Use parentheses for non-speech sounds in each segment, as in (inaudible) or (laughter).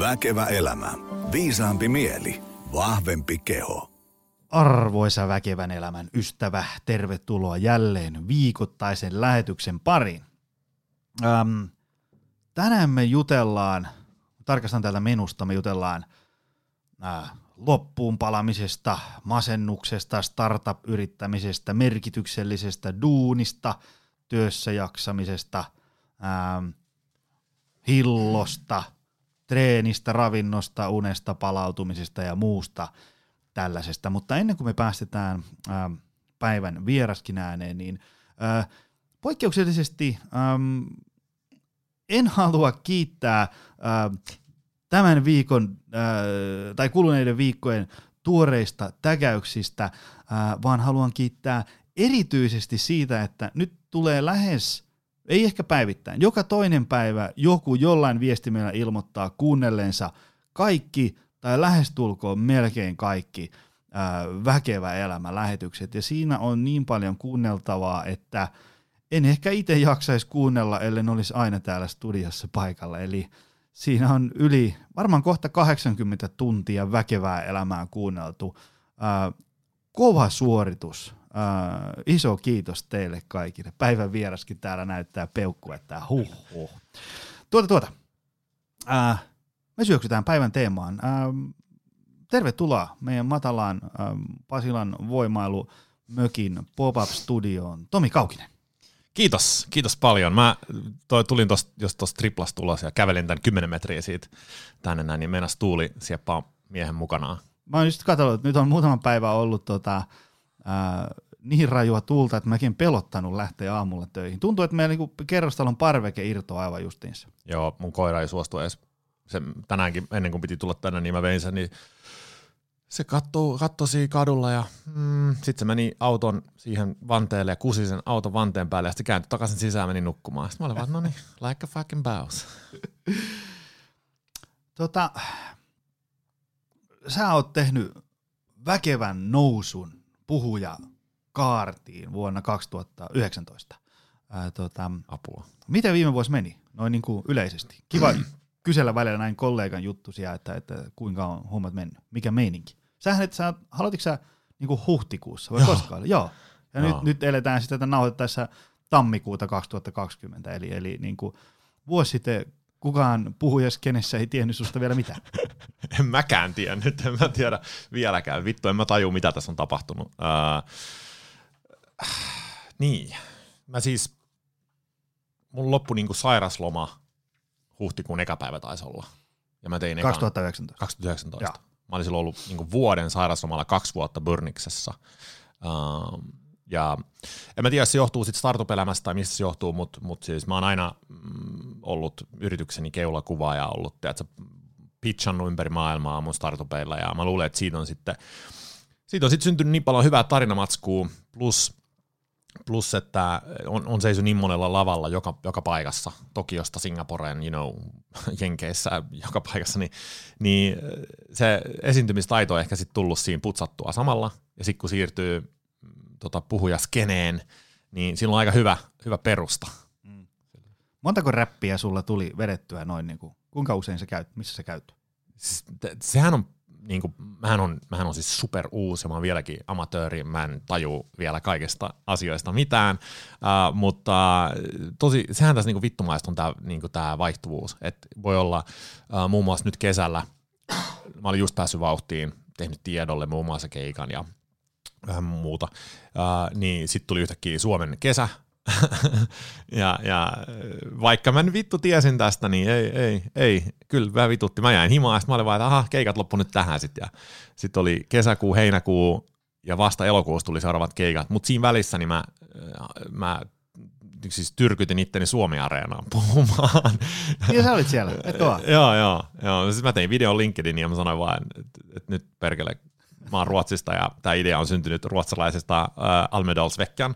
Väkevä elämä. Viisaampi mieli. Vahvempi keho. Arvoisa väkevän elämän ystävä, tervetuloa jälleen viikoittaisen lähetyksen pariin. Ähm, tänään me jutellaan, tarkastan täältä menusta, me jutellaan äh, loppuun palamisesta, masennuksesta, startup-yrittämisestä, merkityksellisestä duunista, työssä jaksamisesta, ähm, hillosta, treenistä, ravinnosta, unesta, palautumisesta ja muusta tällaisesta. Mutta ennen kuin me päästetään ähm, päivän vieraskin ääneen, niin äh, poikkeuksellisesti ähm, en halua kiittää äh, tämän viikon äh, tai kuluneiden viikkojen tuoreista tägäyksistä, äh, vaan haluan kiittää erityisesti siitä, että nyt tulee lähes, ei ehkä päivittäin, joka toinen päivä joku jollain viestimellä ilmoittaa kuunnelleensa kaikki tai lähestulkoon melkein kaikki äh, väkevä elämä lähetykset ja siinä on niin paljon kuunneltavaa, että en ehkä itse jaksaisi kuunnella, ellen olisi aina täällä studiossa paikalla, eli Siinä on yli, varmaan kohta 80 tuntia väkevää elämää kuunneltu. Ää, kova suoritus. Ää, iso kiitos teille kaikille. Päivän vieraskin täällä näyttää peukkua, että huh, huh. Tuota, tuota. Ää, me syöksytään päivän teemaan. Ää, tervetuloa meidän matalaan ää, Pasilan voimailu mökin pop-up-studioon. Tomi Kaukinen. Kiitos, kiitos paljon. Mä toi, tulin tosta, jos tuosta triplasta ulos ja kävelin tämän 10 metriä siitä tänne näin, niin meinas tuuli sieppaa miehen mukanaan. Mä oon just katsonut, että nyt on muutama päivä ollut tota, ää, niin rajua tuulta, että mäkin pelottanut lähteä aamulla töihin. Tuntuu, että meillä niinku kerrostalon parveke irtoaa aivan justiinsa. Joo, mun koira ei suostu edes. Se, tänäänkin ennen kuin piti tulla tänne, niin mä vein sen, niin se katsoi siinä kadulla ja mm, sitten se meni auton siihen vanteelle ja kusi sen auton vanteen päälle ja sitten kääntyi takaisin sisään meni nukkumaan. Sitten mä olin vaan, no niin, like a fucking boss. (laughs) Tota, sä oot tehnyt väkevän nousun puhuja kaartiin vuonna 2019. Ää, tota, Apua. miten viime vuosi meni, noin niin kuin yleisesti? Kiva (clears throat) kysellä välillä näin kollegan juttusia, että, että kuinka on hommat mennyt, mikä meininki. Sähän, että sä, aloititko sä niin kuin huhtikuussa vai Joo. koskaan? Joo. Ja Joo. nyt, nyt eletään sitä nauhoitettaessa tammikuuta 2020, eli, eli niin kuin vuosi sitten kukaan puhujaskenessä ei tiennyt susta vielä mitään. (laughs) En mäkään tiennyt, en mä tiedä vieläkään. Vittu, en mä taju, mitä tässä on tapahtunut. Ää, niin, mä siis, mun loppu niinku sairasloma huhtikuun eka päivä taisi olla. Ja mä tein ekan, 2019. 2019. Joo. Mä olin silloin ollut niinku vuoden sairaslomalla kaksi vuotta Burniksessa. Um, ja en mä tiedä, jos se johtuu sit startup-elämästä tai mistä se johtuu, mutta mut siis mä oon aina mm, ollut yritykseni keulakuvaa ja ollut, tiedätkö, pitchannut ympäri maailmaa mun startupeilla ja mä luulen, että siitä on sitten siitä on sitten syntynyt niin paljon hyvää tarinamatskua, plus, plus että on, on seiso niin monella lavalla joka, joka paikassa, Tokiosta Singaporeen, you know, (laughs) Jenkeissä, joka paikassa, niin, niin se esiintymistaito on ehkä sitten tullut siinä putsattua samalla, ja sitten kun siirtyy tota, puhujaskeneen, niin siinä on aika hyvä, hyvä perusta. Montako räppiä sulla tuli vedettyä noin, niin kuin, kuinka usein sä käyt, missä sä käyt? Sehän on, niin kuin, mähän, on, mähän on siis super uusi mä oon vieläkin amatööri, mä en taju vielä kaikista asioista mitään, uh, mutta tosi, sehän tässä niin vittumaista on tämä niin tää vaihtuvuus, että voi olla uh, muun muassa nyt kesällä, mä olin just päässyt vauhtiin, tehnyt tiedolle muun muassa keikan ja vähän muuta, uh, niin sitten tuli yhtäkkiä Suomen kesä, (laughs) ja, ja vaikka mä vittu tiesin tästä, niin ei, ei, ei, kyllä vähän vitutti. Mä jäin himaan, ja sit mä olin vaan, että aha, keikat loppu nyt tähän sitten. Ja sitten oli kesäkuu, heinäkuu, ja vasta elokuussa tuli seuraavat keikat. Mutta siinä välissä niin mä, mä siis tyrkytin itteni Suomi-areenaan puhumaan. (laughs) Niin sä olit siellä, vaan? joo, joo, joo. Sitten mä tein videon LinkedInin ja mä sanoin vaan, että, että nyt perkele, mä oon Ruotsista ja tämä idea on syntynyt ruotsalaisesta äh, Almedalsveckan,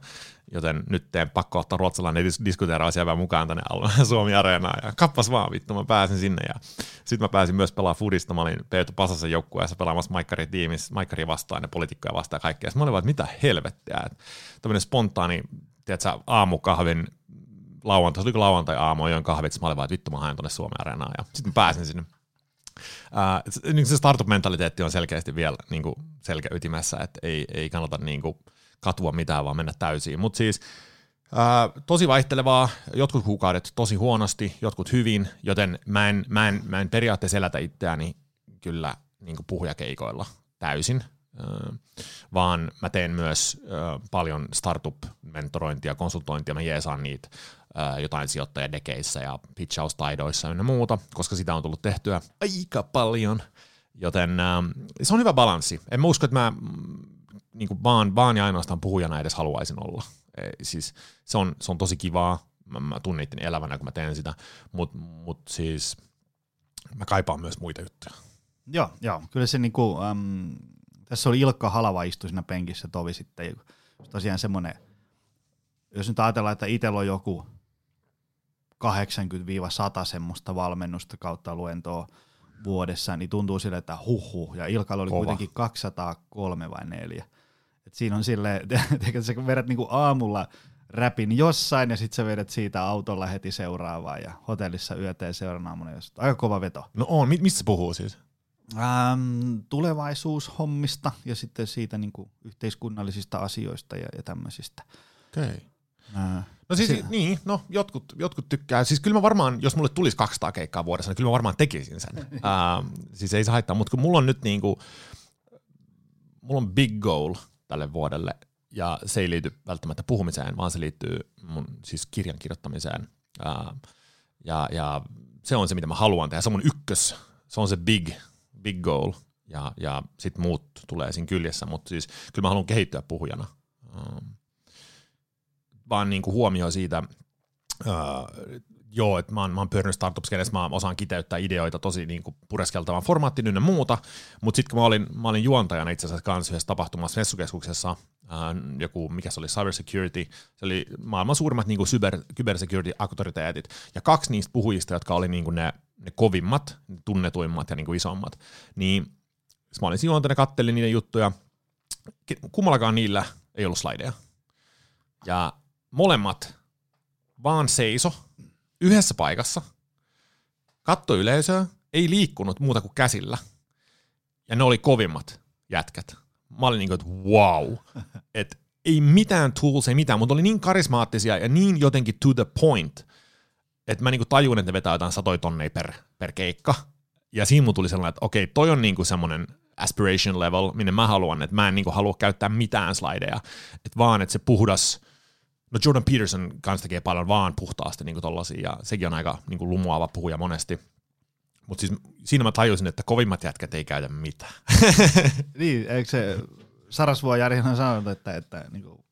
joten nyt teen pakko ottaa ruotsalainen dis- siellä mukaan tänne (laughs) Suomi-areenaan. Ja kappas vaan vittu, mä pääsin sinne ja sitten mä pääsin myös pelaamaan Fudista, mä olin Peetu Pasasen joukkueessa pelaamassa Maikkari tiimissä, Maikkari vastaan ja poliitikkoja vastaan ja kaikkea. Sitten mä olin vaan, että mitä helvettiä, että tämmöinen spontaani, tiedätkö, aamukahvin lauantai, se oli lauantai aamu, join kahvit, mä olin vaan, että vittu mä haen tonne Suomen areenaan ja sitten mä pääsin sinne Uh, niin se startup-mentaliteetti on selkeästi vielä niin kuin selkäytimessä, että ei, ei kannata niin kuin katua mitään, vaan mennä täysiin. Mutta siis uh, tosi vaihtelevaa, jotkut kuukaudet tosi huonosti, jotkut hyvin, joten mä en, mä en, mä en periaatteessa elätä itseäni kyllä niin kuin puhujakeikoilla täysin, vaan mä teen myös paljon startup-mentorointia, konsultointia, mä jeesaan niitä jotain sijoittajadekeissä ja pitchaustaidoissa ja muuta, koska sitä on tullut tehtyä aika paljon, joten se on hyvä balanssi. En mä usko, että mä mm, niin kuin vaan, vaan ja ainoastaan puhujana edes haluaisin olla. E, siis se on, se on tosi kivaa, mä, mä tunnen elävänä, kun mä teen sitä, mutta mut siis mä kaipaan myös muita juttuja. Joo, joo. kyllä se niinku, um, tässä oli Ilkka Halava istui siinä penkissä tovi sitten, tosiaan semmoinen, jos nyt ajatellaan, että itsellä on joku 80-100 semmoista valmennusta kautta luentoa vuodessa, niin tuntuu sille, että huhu, ja Ilkalla oli Kova. kuitenkin 203 vai 4. Et siinä on silleen, (laughs) että sä vedät niinku aamulla räpin jossain ja sitten sä vedät siitä autolla heti seuraavaan ja hotellissa yöteen seuraavana aamuna. Aika kova veto. No on, mistä se puhuu siis? Ähm, tulevaisuushommista ja sitten siitä niinku yhteiskunnallisista asioista ja, ja tämmöisistä. Okay. No siis se... niin, no jotkut, jotkut tykkää. Siis kyllä mä varmaan, jos mulle tulisi 200 keikkaa vuodessa, niin kyllä mä varmaan tekisin sen. (laughs) uh, siis ei se haittaa, mutta kun mulla on nyt niinku, mulla on big goal tälle vuodelle, ja se ei liity välttämättä puhumiseen, vaan se liittyy mun siis kirjan kirjoittamiseen. Uh, ja, ja se on se, mitä mä haluan tehdä. Se on mun ykkös, se on se big, big goal, ja, ja sitten muut tulee siinä kyljessä, mutta siis kyllä mä haluan kehittyä puhujana. Uh, vaan niin kuin siitä, öö, joo, että mä oon, mä oon pyörinyt startups mä osaan kiteyttää ideoita tosi niin kuin pureskeltavan formaattin ynnä muuta, mutta sitten kun mä olin, mä olin juontajana itse asiassa kanssa yhdessä tapahtumassa Messukeskuksessa, ää, joku, mikä se oli, cybersecurity, se oli maailman suurimmat niin kuin cyber, cybersecurity-auktoriteetit, ja kaksi niistä puhujista, jotka oli niin kuin ne, ne kovimmat, tunnetuimmat ja niin kuin isommat, niin mä olin juontana, kattelin niiden juttuja, kummallakaan niillä ei ollut slideja. Ja molemmat vaan seiso yhdessä paikassa, katto yleisöä, ei liikkunut muuta kuin käsillä. Ja ne oli kovimmat jätkät. Mä olin niin kuin, että wow. (laughs) Et ei mitään tools, ei mitään, mutta oli niin karismaattisia ja niin jotenkin to the point, että mä niin tajuin, että ne vetää jotain satoi tonneja per, per keikka. Ja siinä mun tuli sellainen, että okei, toi on niin semmoinen aspiration level, minne mä haluan, että mä en niin halua käyttää mitään slideja, että vaan, että se puhdas – No Jordan Peterson kanssa tekee paljon vaan puhtaasti niin tollasia, ja sekin on aika niin kuin lumuava puhuja monesti. Mutta siis siinä mä tajusin, että kovimmat jätkät ei käytä mitään. (laughs) niin, eikö se Sarasvuo Jarihan sanonut, että, että niin kuin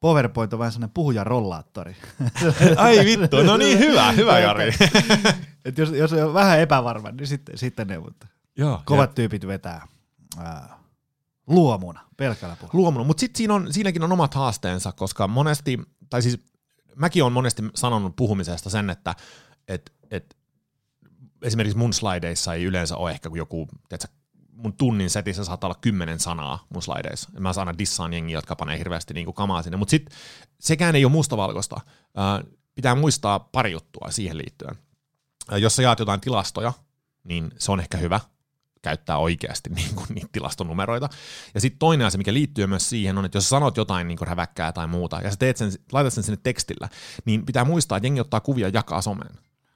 PowerPoint on vähän sellainen puhujarollaattori. (laughs) Ai vittu, no niin hyvä, hyvä Jari. (laughs) Et jos, jos on vähän epävarma, niin sitten, sitten ne, mutta Joo, kovat ja. tyypit vetää. Ää, Luomuna, pelkällä puolella. Luomuna, mutta sitten siinä siinäkin on omat haasteensa, koska monesti, tai siis mäkin olen monesti sanonut puhumisesta sen, että et, et, esimerkiksi mun slideissa ei yleensä ole ehkä joku, tiedätkö, mun tunnin setissä saattaa olla kymmenen sanaa mun slideissa. Mä aina dissaan jengiä, jotka panee hirveästi niinku kamaa sinne, mutta sitten sekään ei ole mustavalkoista. Pitää muistaa pari juttua siihen liittyen. Jos sä jaat jotain tilastoja, niin se on ehkä hyvä, käyttää oikeasti (laughs) niin kuin, niitä tilastonumeroita. Ja sitten toinen asia, mikä liittyy myös siihen, on, että jos sanot jotain niin kuin räväkkää tai muuta, ja sä teet sen, laitat sen sinne tekstillä, niin pitää muistaa, että jengi ottaa kuvia ja jakaa someen.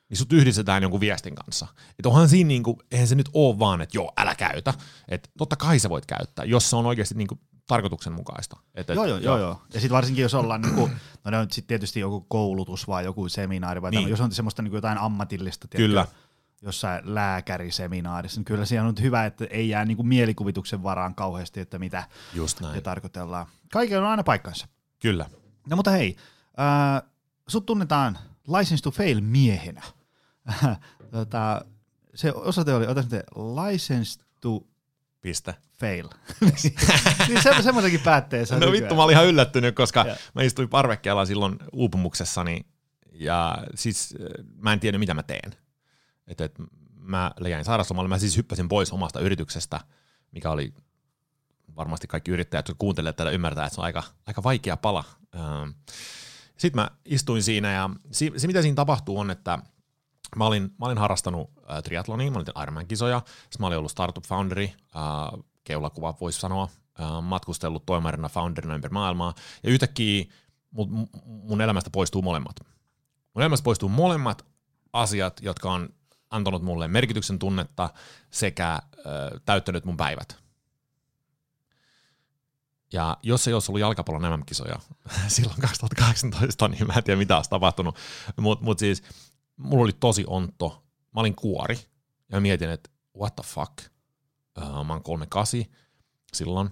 Niin sut yhdistetään jonkun viestin kanssa. Että onhan siinä, niin kuin, eihän se nyt ole vaan, että joo, älä käytä. Että totta kai sä voit käyttää, jos se on oikeasti niin kuin, tarkoituksenmukaista. Et, et, joo, joo, joo, joo. Ja sitten varsinkin, jos ollaan, niin kuin, no ne on sitten tietysti joku koulutus vai joku seminaari, vai niin. jos on semmoista niin kuin jotain ammatillista. Tiedätkö, Kyllä jossain lääkäriseminaarissa, niin kyllä siinä on nyt hyvä, että ei jää niinku mielikuvituksen varaan kauheasti, että mitä Just näin. tarkoitellaan. Kaikilla on aina paikkansa. Kyllä. No mutta hei, äh, sut tunnetaan License to Fail miehenä. (laughs) tota, se osoite oli, otan sitten License to Piste. Fail. (laughs) niin se, semmoisenkin päätteessä. No vittu, mä olin ihan yllättynyt, koska ja. mä istuin parvekkeella silloin uupumuksessani ja siis äh, mä en tiedä mitä mä teen. Että et mä jäin sairauslomalle, mä siis hyppäsin pois omasta yrityksestä, mikä oli varmasti kaikki yrittäjät, jotka kuuntelevat tätä, ymmärtää, että se on aika, aika vaikea pala. Ähm, Sitten mä istuin siinä ja se, mitä siinä tapahtuu on, että mä olin, mä olin harrastanut äh, triatlonia, mä olin Ironman-kisoja, mä olin ollut Startup Founderi, äh, keulakuva voisi sanoa, äh, matkustellut toimarina founderina ympäri maailmaa, ja yhtäkkiä mun, mun elämästä poistuu molemmat. Mun elämästä poistuu molemmat asiat, jotka on antanut mulle merkityksen tunnetta sekä täyttänyt mun päivät. Ja jos ei olisi ollut jalkapallon MM-kisoja (laughs) silloin 2018, niin mä en tiedä mitä olisi tapahtunut. Mutta mut siis mulla oli tosi onto. Mä olin kuori ja mietin, että what the fuck. Mä oon 38 silloin.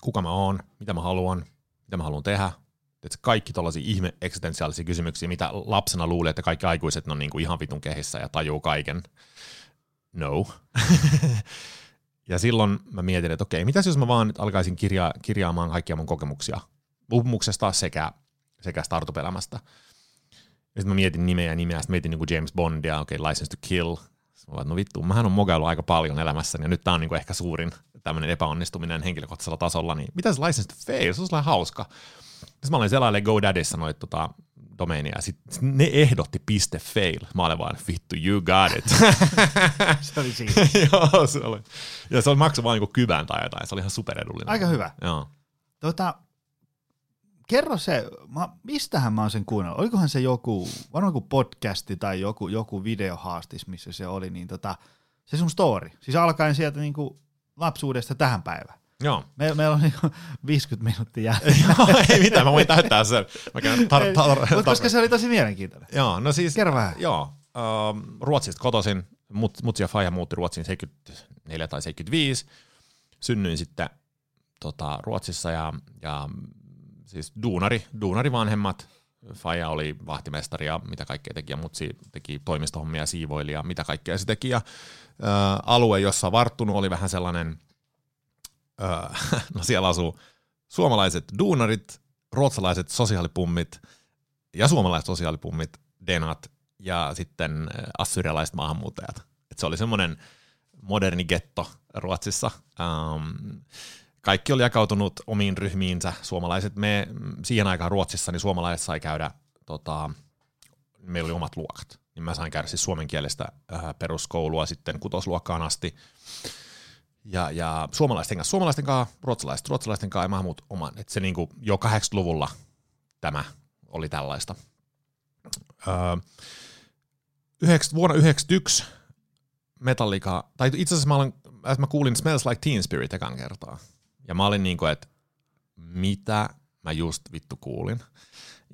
Kuka mä oon, mitä mä haluan, mitä mä haluan tehdä. Että kaikki tollaisia ihme eksistentiaalisia kysymyksiä, mitä lapsena luulee, että kaikki aikuiset on niinku ihan vitun kehissä ja tajuu kaiken. No. (laughs) ja silloin mä mietin, että okei, mitäs jos mä vaan nyt alkaisin kirja- kirjaamaan kaikkia mun kokemuksia uupumuksesta sekä, sekä startup-elämästä. Ja sitten mä mietin nimeä ja nimeä, sitten mietin niin kuin James Bondia, okei, okay, License to Kill. Sitten mä no vittu, mähän on mogailu aika paljon elämässäni, ja nyt tää on niin kuin ehkä suurin tämmöinen epäonnistuminen henkilökohtaisella tasolla, niin mitä se License to Fail, se on sellainen hauska. Sitten mä olin selailemaan GoDaddyssä noita tota, domeinia, ja sitten sit ne ehdotti piste fail. Mä olin vaan, vittu, you got it. (laughs) Se oli siinä. (laughs) Joo, se oli. Ja se oli maksu vaan niinku kyvän tai jotain, se oli ihan superedullinen. Aika hyvä. Joo. Tota, kerro se, mä, mistähän mä oon sen kuunnellut? Olikohan se joku, varmaan joku podcasti tai joku, joku videohaastis, missä se oli, niin tota, se sun story. Siis alkaen sieltä niinku lapsuudesta tähän päivään. Joo. Me, meillä on niinku 50 minuuttia jäljellä. (laughs) Joo, ei mitään, mä voin täyttää sen. Mä käyn tar- tar- tar- Mutta koska se oli tosi mielenkiintoinen. Joo, no siis... Kerro vähän. Joo, ähm, Ruotsista kotoisin. Mut, mutsi ja Faija muutti Ruotsiin 74 tai 75. Synnyin sitten tota, Ruotsissa ja, ja siis duunari, duunari vanhemmat. Faija oli vahtimestari ja mitä kaikkea teki, ja mutsi teki toimistohommia, siivoili ja mitä kaikkea se teki. Ja, ää, alue, jossa varttunut, oli vähän sellainen, (laughs) no siellä asuu suomalaiset duunarit, ruotsalaiset sosiaalipummit ja suomalaiset sosiaalipummit, denat ja sitten assyrialaiset maahanmuuttajat. Et se oli semmoinen moderni getto Ruotsissa. Um, kaikki oli jakautunut omiin ryhmiinsä. Suomalaiset, me siihen aikaan Ruotsissa, niin suomalaiset sai käydä, tota, meillä oli omat luokat. Niin mä sain käydä siis suomenkielistä äh, peruskoulua sitten kutosluokkaan asti. Ja, ja suomalaisten kanssa, suomalaisten kanssa, ruotsalaiset, ruotsalaisten kanssa ja mä muut oman. Et se niinku jo 80-luvulla tämä oli tällaista. Öö, yhdeks, vuonna 1991 Metallica, tai itse asiassa mä, olen, mä kuulin Smells Like Teen Spirit ekan kertaa. Ja mä olin niinku, että mitä mä just vittu kuulin.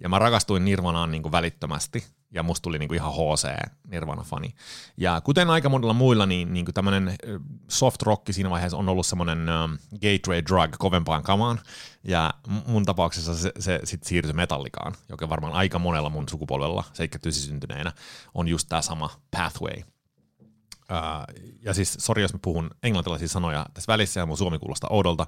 Ja mä rakastuin Nirvanaan niinku välittömästi, ja musta tuli niinku ihan HC Nirvana-fani. Ja kuten aika monilla muilla, niin niinku tämmönen soft rock siinä vaiheessa on ollut semmoinen um, gateway drug kovempaan kamaan. Ja mun tapauksessa se, se sitten siirtyi metallikaan, joka varmaan aika monella mun sukupolvella, 79 syntyneenä, on just tämä sama pathway. Uh, ja siis, sori jos mä puhun englantilaisia sanoja tässä välissä ja mun suomi kuulostaa oudolta,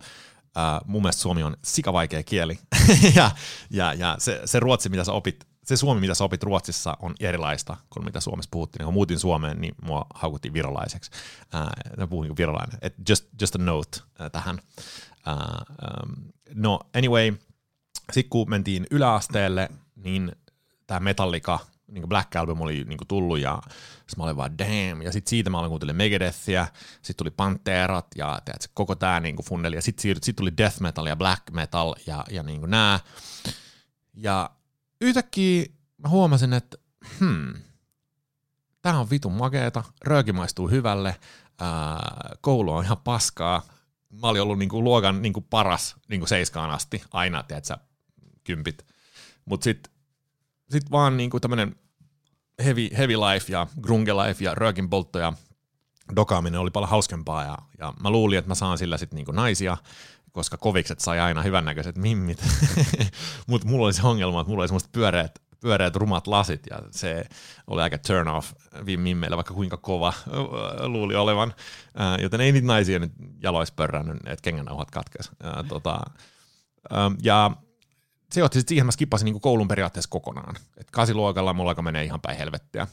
Uh, mun mielestä suomi on sikavaikea kieli. (laughs) ja ja, ja se, se ruotsi, mitä sä opit, se suomi, mitä sä opit Ruotsissa, on erilaista kuin mitä Suomessa puhuttiin. Kun muutin Suomeen, niin mua haukuttiin virolaiseksi. Uh, mä puhun niin virolainen. Et just, just a note uh, tähän. Uh, um, no anyway, sitten kun mentiin yläasteelle, niin tämä Metallica, niin Black Album oli niin tullut ja sitten mä olin vaan damn. Ja sitten siitä mä olin kuuntelin Megadethia, sitten tuli Panterat ja teet, koko tämä niin funneli. Ja sitten sit tuli Death Metal ja Black Metal ja, ja niin nämä. Ja yhtäkkiä mä huomasin, että hmm, tää on vitun makeeta, rööki maistuu hyvälle, ää, koulu on ihan paskaa. Mä olin ollut niinku luokan niinku paras niinku seiskaan asti, aina, tiedätkö, kympit. Mut sit, sit vaan niinku tämmönen heavy, heavy life ja grunge life ja röökin poltto ja dokaaminen oli paljon hauskempaa ja, ja mä luulin, että mä saan sillä sitten niinku naisia, koska kovikset sai aina hyvännäköiset mimmit. (laughs) Mutta mulla oli se ongelma, että mulla oli semmoista pyöreät, pyöreät rumat lasit ja se oli aika turn off mimmeillä, vaikka kuinka kova luuli olevan. Joten ei niitä naisia nyt jalois pörrännyt, että kengänauhat katkes. Tota, ja se johti sitten siihen, että mä skippasin niinku koulun periaatteessa kokonaan. Et kasiluokalla mulla aika menee ihan päin helvettiä.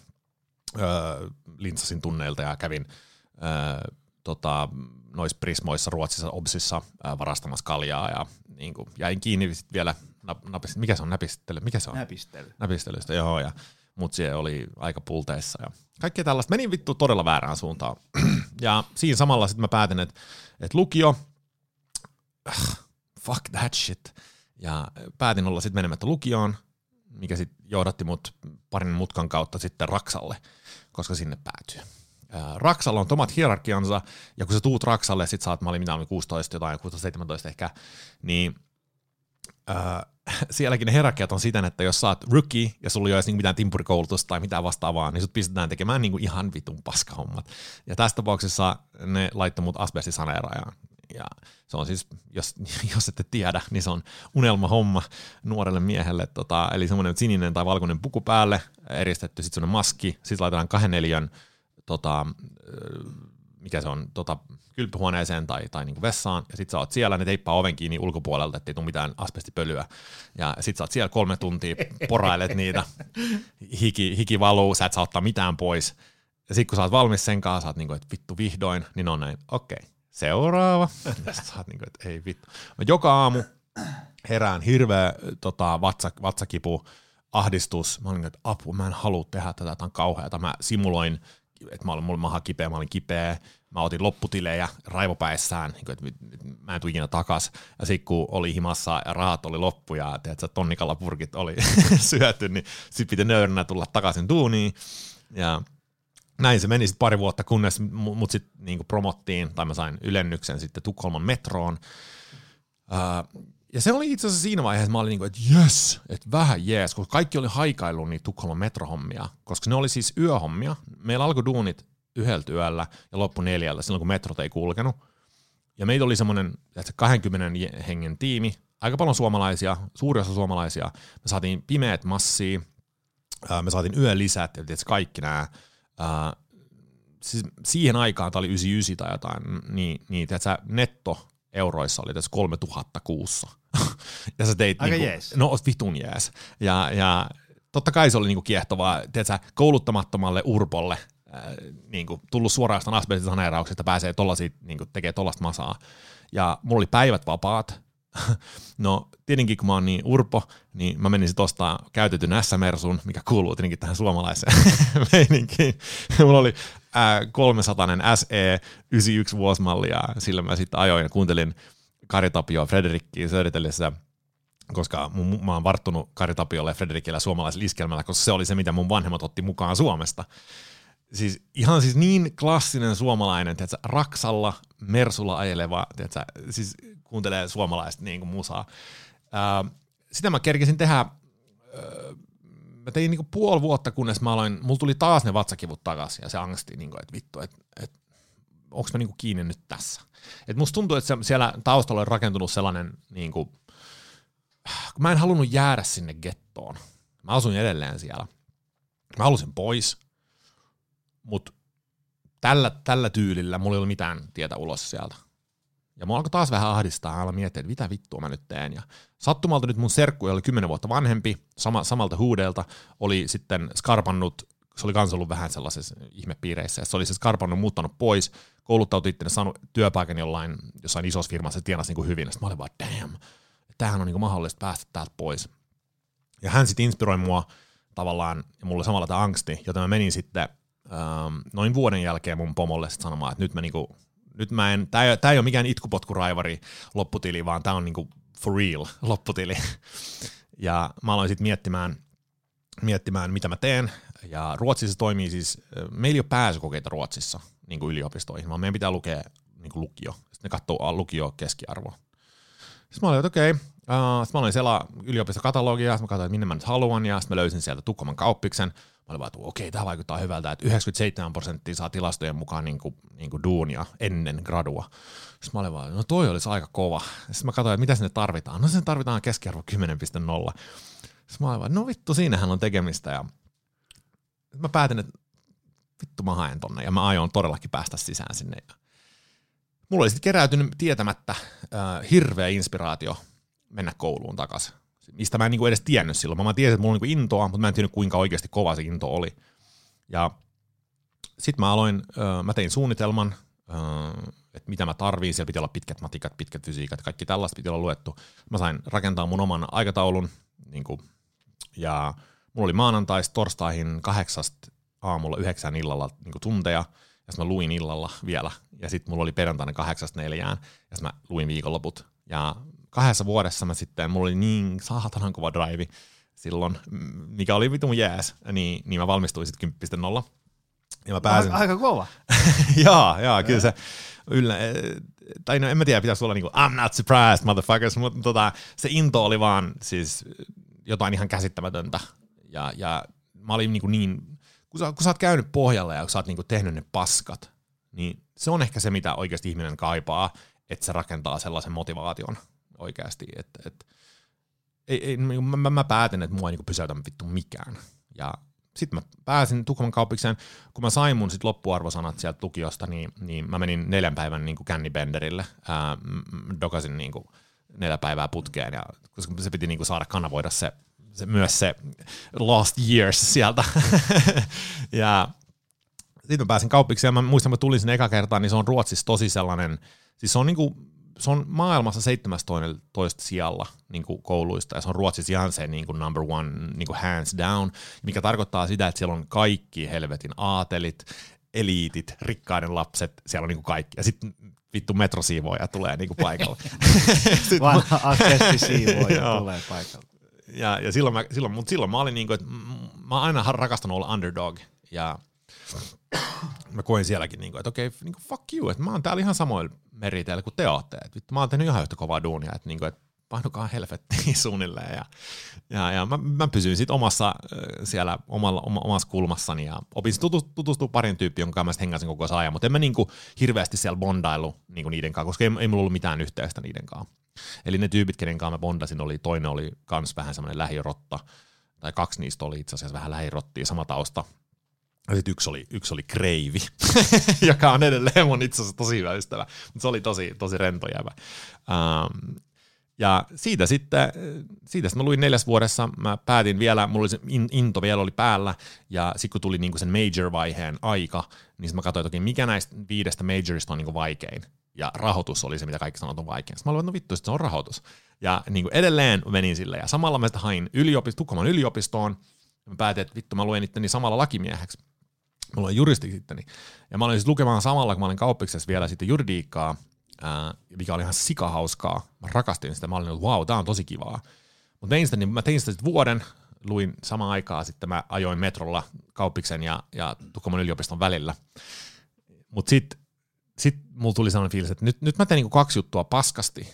Öö, lintsasin tunneilta ja kävin öö, tota, noissa prismoissa Ruotsissa, Obsissa ää, varastamassa kaljaa ja niin kuin, jäin kiinni sit vielä, nap, napist, mikä se on näpistely? Mikä se on? Näpistely. Näpistelystä, joo. Ja mutta se oli aika pulteissa ja kaikkea tällaista. Meni vittu todella väärään suuntaan. (clears throat) ja siinä samalla sitten mä päätin, että, että lukio, (clears throat) fuck that shit. Ja päätin olla sitten menemättä lukioon, mikä sitten johdatti mut parin mutkan kautta sitten Raksalle, koska sinne päätyy. Raksalla on omat hierarkiansa, ja kun sä tuut Raksalle, sit saat, mä olin, mitä olin 16 jotain, 16-17 ehkä, niin äh, (laughs) sielläkin ne hierarkiat on siten, että jos sä oot rookie ja sulla ei ole niinku mitään timpurikoulutusta tai mitään vastaavaa, niin sut pistetään tekemään niinku ihan vitun paskahommat. Ja tässä tapauksessa ne laittoi mut asbestisaneerajaan. Ja se on siis, jos, (laughs) jos ette tiedä, niin se on unelmahomma nuorelle miehelle. Tota, eli semmoinen sininen tai valkoinen puku päälle, eristetty sitten semmoinen maski, sitten laitetaan kahden neljän tota, mikä se on, tota, kylpyhuoneeseen tai, tai niin vessaan, ja sit sä oot siellä, ne teippaa oven kiinni ulkopuolelta, ettei tule mitään asbestipölyä, ja sit sä oot siellä kolme tuntia, porailet niitä, (laughs) hiki, hiki valuu, sä et saa ottaa mitään pois, ja sit kun sä oot valmis sen kanssa, sä oot niinku, että vittu vihdoin, niin on näin, okei, okay, seuraava, (laughs) sä oot niinku, että ei vittu. Mä joka aamu herään hirveä tota, vatsa, vatsakipu, ahdistus, mä olin, että apu, mä en halua tehdä tätä, tämä on kauheata, mä simuloin että mä olin, mulla maha kipeä, mä olin kipeä, mä otin lopputilejä raivopäissään, niin että mä en tule ikinä takas. Ja sitten kun oli himassa ja rahat oli loppu ja tiedätkö, tonnikalla purkit oli (laughs) syöty, niin sitten piti nöyränä tulla takaisin duuniin. Ja näin se meni sitten pari vuotta, kunnes mut sitten niinku promottiin, tai mä sain ylennyksen sitten Tukholman metroon. Ja se oli itse asiassa siinä vaiheessa, mä olin niin kuin, että jes, että vähän jees, koska kaikki oli haikailu niitä Tukholman metrohommia, koska ne oli siis yöhommia. Meillä alkoi duunit yhdeltä yöllä ja loppu neljällä, silloin kun metrot ei kulkenut. Ja meitä oli semmoinen 20 hengen tiimi, aika paljon suomalaisia, suuri osa suomalaisia. Me saatiin pimeät massia, me saatiin yölisät ja tietysti kaikki nämä. Siis siihen aikaan, tämä oli 99 tai jotain, niin, niin tiedätkö, netto euroissa oli tässä 3000 kuussa. (laughs) ja sä teit Aika niinku, jees. no vitun jees. Ja, ja totta kai se oli niinku kiehtovaa, tiedätkö, kouluttamattomalle urpolle äh, niinku, tullut suoraan asbestisaneerauksesta, pääsee tollasia, niinku, tekee tollasta masaa. Ja mulla oli päivät vapaat, (laughs) no tietenkin kun mä oon niin urpo, niin mä menin sitten ostaa käytetyn S-Mersun, mikä kuuluu tietenkin tähän suomalaiseen (laughs) meininkiin. Mulla oli äh, 300 SE 91 vuosimalli ja sillä mä sitten ajoin ja kuuntelin Kari Tapio Frederikkiä koska mun, mä oon varttunut Kari Tapiolle ja Frederikillä suomalaisella iskelmällä, koska se oli se, mitä mun vanhemmat otti mukaan Suomesta. Siis ihan siis niin klassinen suomalainen, tiedätkö, Raksalla, Mersulla ajeleva, tiedätkö, siis kuuntelee suomalaista niin kuin musaa. Ää, sitä mä kerkesin tehdä, ää, mä tein niin kuin puoli vuotta, kunnes mä aloin, mulla tuli taas ne vatsakivut takaisin ja se angsti, niin kuin, että vittu, että, että onko mä niin kuin kiinni nyt tässä. Et musta tuntuu, että siellä taustalla on rakentunut sellainen, niin kuin, kun mä en halunnut jäädä sinne gettoon. Mä asuin edelleen siellä. Mä halusin pois, mutta tällä, tällä tyylillä mulla ei ollut mitään tietä ulos sieltä. Ja mua alkoi taas vähän ahdistaa, aloin miettiä, että mitä vittua mä nyt teen. Ja sattumalta nyt mun serkku, oli kymmenen vuotta vanhempi, sama, samalta huudelta, oli sitten skarpannut, se oli kans ollut vähän sellaisessa ihmepiireissä, ja se oli se skarpannut, muuttanut pois, kouluttautui itse, saanut työpaikan jollain, jossain isossa firmassa, se tienasi niin kuin hyvin. Sitten mä olin vaan, damn, tämähän on niin kuin mahdollista päästä täältä pois. Ja hän sitten inspiroi mua tavallaan, ja mulla samalla tämä angsti, joten mä menin sitten ähm, noin vuoden jälkeen mun pomolle sanomaan, että nyt mä niinku, nyt mä en, tää ei, tää ei ole mikään itkupotkuraivari lopputili, vaan tää on niinku for real (laughs) lopputili. Ja mä aloin sitten miettimään, miettimään, mitä mä teen. Ja Ruotsissa toimii siis, meillä ei ole pääsykokeita Ruotsissa niin kuin yliopistoihin, vaan meidän pitää lukea niin kuin lukio. Sitten ne katsoo lukio keskiarvo. Sitten mä olin, että okei, okay. sitten mä olin siellä yliopistokatalogia, sitten mä katsoin, että minne mä nyt haluan, ja sitten mä löysin sieltä Tukkoman kauppiksen. Mä olin vaan, että okei, tämä vaikuttaa hyvältä, että 97 prosenttia saa tilastojen mukaan niin kuin, niin kuin duunia ennen gradua. Sitten mä olin vaan, no toi olisi aika kova. Sitten mä katsoin, että mitä sinne tarvitaan. No sinne tarvitaan keskiarvo 10.0. Sitten mä olin vaan, no vittu, siinähän on tekemistä. Ja mä päätin, että vittu mä haen tonne ja mä aion todellakin päästä sisään sinne. Mulla oli sitten keräytynyt tietämättä äh, hirveä inspiraatio mennä kouluun takaisin. Mistä mä en niinku edes tiennyt silloin. Mä, tiesin, että mulla on niinku intoa, mutta mä en tiennyt kuinka oikeasti kova se into oli. Ja sitten mä aloin, äh, mä tein suunnitelman, äh, että mitä mä tarviin. Siellä piti olla pitkät matikat, pitkät fysiikat, kaikki tällaista piti olla luettu. Mä sain rakentaa mun oman aikataulun, niin kuin, ja mulla oli maanantaista torstaihin kahdeksasta aamulla yhdeksän illalla niin tunteja, ja sitten mä luin illalla vielä, ja sitten mulla oli perjantaina kahdeksasta neljään, ja sitten mä luin viikonloput. Ja kahdessa vuodessa mä sitten, mulla oli niin saatanan kova drive silloin, mikä oli vitun jääs, niin, niin mä valmistuin sitten 10.0 ja mä pääsin. Aika, aika kova. (laughs) jaa, jaa, kyllä se yllä, tai no en mä tiedä, pitäisi olla niinku I'm not surprised, motherfuckers, mutta tota, se into oli vaan siis jotain ihan käsittämätöntä. Ja, ja mä olin niinku niin, kun sä, kun sä oot käynyt pohjalla ja kun sä oot niinku tehnyt ne paskat, niin se on ehkä se, mitä oikeasti ihminen kaipaa, että se rakentaa sellaisen motivaation oikeasti, että et, ei, ei, mä, mä, mä päätin, että mua ei niinku pysäytä vittu mikään. Ja sitten mä pääsin Tukholman kauppikseen, kun mä sain mun sit loppuarvosanat sieltä lukiosta, niin, niin mä menin neljän päivän niin kännibenderille, ää, dokasin niin kuin neljä päivää putkeen, ja, koska se piti niin kuin saada kanavoida se, se, myös se lost years sieltä. (laughs) ja sitten mä pääsin kauppikseen, ja mä muistan, mä tulin sinne eka kertaa, niin se on Ruotsissa tosi sellainen, siis se on niin kuin se on maailmassa 17 sijalla niin kuin kouluista, ja se on Ruotsissa ihan se niin kuin number one niin kuin hands down, mikä tarkoittaa sitä, että siellä on kaikki helvetin aatelit, eliitit, rikkaiden lapset, siellä on niin kuin kaikki. Ja sitten vittu metrosiivoja tulee niin kuin paikalle. (laughs) Vanha siivoja (laughs) tulee paikalle. Ja, ja silloin, mä, silloin, mutta silloin mä olin niin kuin, että mä oon aina rakastanut olla underdog, ja mä koin sielläkin, niin kuin, että okei, okay, niin kuin fuck you, että mä oon täällä ihan samoilla meriteillä kuin te ootte. Että vittu, mä oon tehnyt ihan yhtä kovaa duunia, että, niin kuin, että painukaa helvettiin (laughs) suunnilleen. Ja, ja, ja mä, mä pysyin sitten omassa siellä omalla, oma, omassa kulmassani ja opin tutustua, parin tyyppiin, jonka mä hengasin koko ajan, mutta en mä niinku hirveästi siellä bondailu niinku niiden kanssa, koska ei, ei mulla ollut mitään yhteistä niiden kanssa. Eli ne tyypit, kenen kanssa mä bondasin, oli, toinen oli kans vähän semmoinen lähirotta, tai kaksi niistä oli itse asiassa vähän lähirottia, sama tausta, sitten yksi oli, yksi oli Kreivi, (laughs) joka on edelleen mun itse asiassa tosi hyvä ystävä, mutta se oli tosi, tosi rento jävä. Um, ja siitä sitten, siitä sitten mä luin neljäs vuodessa, mä päätin vielä, mulla oli se into vielä oli päällä, ja sitten kun tuli niinku sen major-vaiheen aika, niin mä katsoin, että mikä näistä viidestä majorista on niinku vaikein. Ja rahoitus oli se, mitä kaikki sanovat on vaikein. Sitten mä luin, no vittu, se on rahoitus. Ja niin edelleen menin sille, ja samalla mä sitten hain yliopisto, Tukholman yliopistoon, ja mä päätin, että vittu, mä luen itteni samalla lakimieheksi mulla on juristi sitten. Ja mä olin siis lukemaan samalla, kun mä olin kauppiksessa vielä sitten juridiikkaa, ää, mikä oli ihan sikahauskaa. Mä rakastin sitä, mä olin, että wow, tää on tosi kivaa. Mutta tein sitä, niin mä tein sitä sitten vuoden, luin samaan aikaan, sitten mä ajoin metrolla kauppiksen ja, ja Tukholman yliopiston välillä. Mutta sitten sit mulla tuli sellainen fiilis, että nyt, nyt mä teen niinku kaksi juttua paskasti,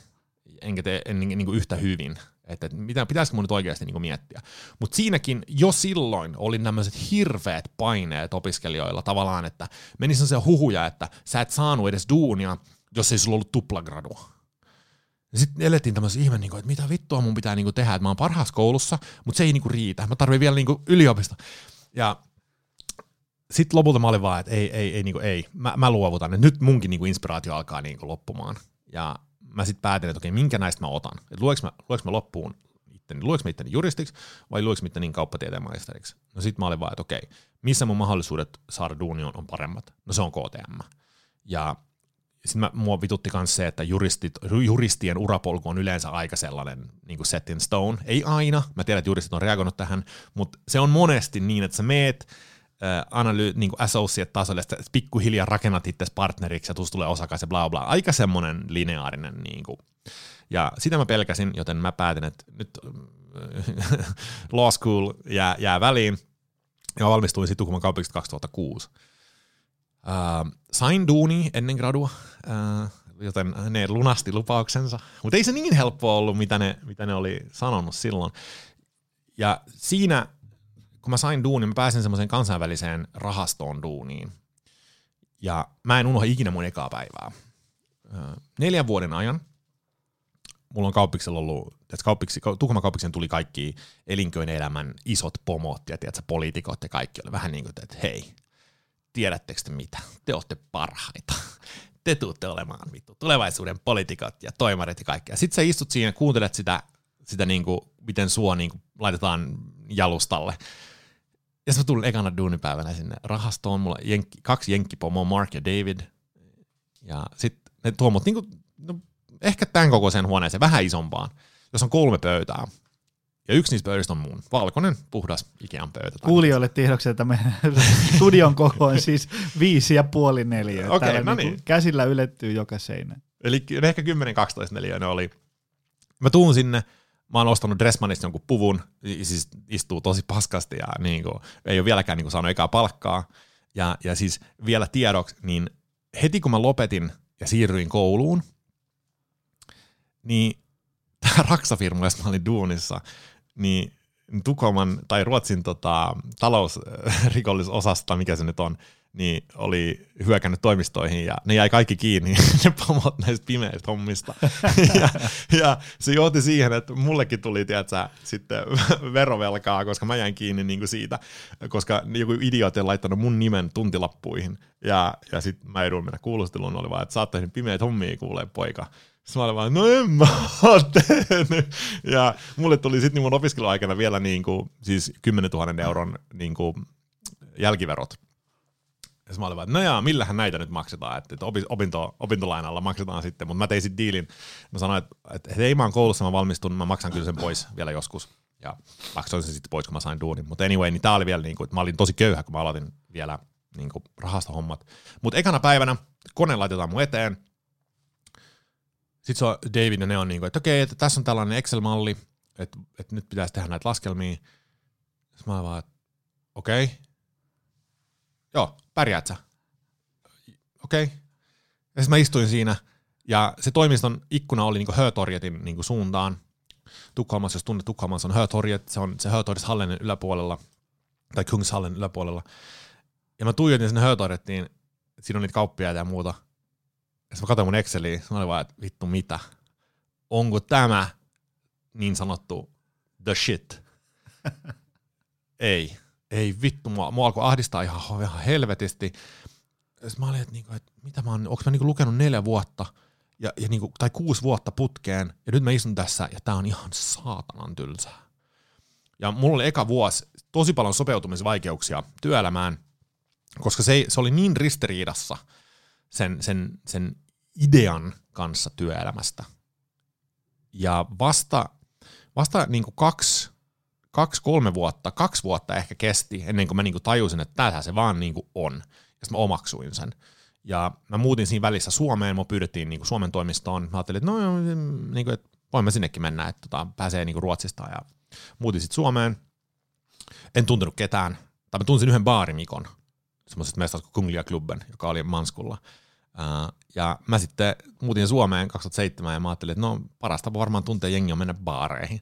enkä tee en, niinku yhtä hyvin että, mitä, pitäisikö mun nyt oikeasti niin miettiä. Mutta siinäkin jo silloin oli tämmöiset hirveät paineet opiskelijoilla tavallaan, että meni se huhuja, että sä et saanut edes duunia, jos ei sulla ollut tuplagradua. Sitten elettiin tämmöisen ihme, niin että mitä vittua mun pitää niin tehdä, että mä oon parhaassa koulussa, mutta se ei niin riitä, mä tarvitsen vielä yliopisto. Ja sitten lopulta mä olin vaan, että ei, ei, ei, niin ei. Mä, mä luovutan, että nyt munkin niin inspiraatio alkaa niin loppumaan. Ja mä sitten päätin, että okei, minkä näistä mä otan. Että lueks mä, lueks mä loppuun itteni, lueks mä itteni juristiksi vai lueks mä itteni kauppatieteen maisteriksi. No sitten mä olin vaan, että okei, missä mun mahdollisuudet saada duuni on, on paremmat? No se on KTM. Ja sitten mua vitutti myös se, että juristit, juristien urapolku on yleensä aika sellainen niin kuin set in stone. Ei aina, mä tiedän, että juristit on reagoinut tähän, mutta se on monesti niin, että sä meet analy, niin associate-tasolle, että pikkuhiljaa rakennat itse partneriksi ja tulee osakas ja bla bla. Aika semmoinen lineaarinen. Niin kuin. Ja sitä mä pelkäsin, joten mä päätin, että nyt (laughs) law school jää, jää väliin. Ja valmistuin sitten Tukholman kaupungista 2006. Uh, sain duuni ennen gradua, uh, joten ne lunasti lupauksensa. Mutta ei se niin helppoa ollut, mitä ne, mitä ne oli sanonut silloin. Ja siinä kun mä sain duunin, mä pääsin semmoiseen kansainväliseen rahastoon duuniin. Ja mä en unohda ikinä mun ekaa päivää. Neljän vuoden ajan mulla on kauppiksella ollut, että kauppiksi, Tukholman kauppiksen tuli kaikki elinkeinoelämän isot pomot ja tiedätkö, poliitikot ja kaikki oli vähän niin kuin, että hei, tiedättekö te mitä? Te olette parhaita. Te tuutte olemaan vittu tulevaisuuden poliitikot ja toimarit ja kaikkea. Sitten sä istut siinä ja kuuntelet sitä, sitä niin kuin, miten sua niin kuin laitetaan jalustalle. Ja sitten mä tulin ekana duunipäivänä sinne rahastoon, mulla jenkki, kaksi jenkkipomoa, Mark ja David. Ja sitten ne tuo mut niinku, no, ehkä tämän kokoiseen huoneeseen, vähän isompaan, jos on kolme pöytää. Ja yksi niistä pöydistä on mun. Valkoinen, puhdas Ikean pöytä. Kuulijoille tiedoksi, että meidän (laughs) studion koko on siis viisi ja puoli neljä. Okei, Täällä no niinku niin. Käsillä ylettyy joka seinä. Eli ehkä 10-12 neliöä ne oli. Mä tuun sinne, mä oon ostanut Dressmanista jonkun puvun, siis istuu tosi paskasti ja niin kuin, ei ole vieläkään niin kuin, saanut ekaa palkkaa. Ja, ja siis vielä tiedoksi, niin heti kun mä lopetin ja siirryin kouluun, niin (laughs) tämä Raksafirma, jossa mä olin duunissa, niin Tukholman tai Ruotsin tota, talousrikollisosasta, mikä se nyt on, niin oli hyökännyt toimistoihin ja ne jäi kaikki kiinni, (laughs) ne pomot näistä pimeistä hommista. (laughs) ja, ja, se johti siihen, että mullekin tuli, tiedätkö, sitten (laughs) verovelkaa, koska mä jäin kiinni niin kuin siitä, koska joku idiootti on laittanut mun nimen tuntilappuihin. Ja, ja sitten mä edun mennä kuulusteluun, oli vaan, että sä pimeitä hommia, kuulee poika. Sitten mä olin vaan, no en mä tehnyt. Ja mulle tuli sitten mun opiskeluaikana vielä niin kuin, siis 10 000 euron niin kuin, jälkiverot. Ja mä olin vaan, että no jaa, millähän näitä nyt maksetaan, että, opi- opinto, opintolainalla maksetaan sitten, mutta mä tein sitten diilin. Mä sanoin, että, että hei mä oon koulussa, mä valmistun, mä maksan kyllä sen pois vielä joskus. Ja maksoin sen sitten pois, kun mä sain duunin. Mutta anyway, niin tää oli vielä niin kuin, että mä olin tosi köyhä, kun mä aloitin vielä niin kuin rahastahommat. Mutta ekana päivänä kone laitetaan mun eteen. Sitten se on David ja ne on niin kuin, että okei, että tässä on tällainen Excel-malli, että, että nyt pitäisi tehdä näitä laskelmia. Sitten mä vaan, okei, joo, pärjäät sä? Okei. Okay. Ja sitten mä istuin siinä, ja se toimiston ikkuna oli niinku Hötorgetin niinku suuntaan. Tukholmassa, jos tunnet Tukholmassa on Hötorget, se on se Hötorgshallen yläpuolella, tai Kungshallen yläpuolella. Ja mä tuijotin sinne Hötorgettiin, siinä on niitä kauppiaita ja muuta. Ja sitten mä katsoin mun Exceliä, mä olin vaan, että vittu mitä? Onko tämä niin sanottu the shit? (laughs) Ei ei vittu, mua, mua alkoi ahdistaa ihan, ihan helvetisti. Sitten mä olin, että, niinku, että mitä mä oon, onko mä niinku lukenut neljä vuotta ja, ja niinku, tai kuusi vuotta putkeen, ja nyt mä istun tässä, ja tää on ihan saatanan tylsää. Ja mulla oli eka vuosi tosi paljon sopeutumisvaikeuksia työelämään, koska se, se oli niin ristiriidassa sen, sen, sen idean kanssa työelämästä. Ja vasta, vasta niin kuin kaksi, kaksi, kolme vuotta, kaksi vuotta ehkä kesti ennen kuin mä niin kuin tajusin, että tämähän se vaan niin kuin on. Ja mä omaksuin sen. Ja mä muutin siinä välissä Suomeen, mä pyydettiin niin kuin Suomen toimistoon. Mä ajattelin, että no joo, niin kuin, että voin mä sinnekin mennä, että tota, pääsee niin kuin Ruotsista. Ja muutin sitten Suomeen. En tuntenut ketään. Tai mä tunsin yhden baarimikon, semmoisesta mestasta kuin Kunglia Klubben, joka oli Manskulla. Ja mä sitten muutin Suomeen 2007 ja mä ajattelin, että no parasta varmaan tuntee jengi on mennä baareihin.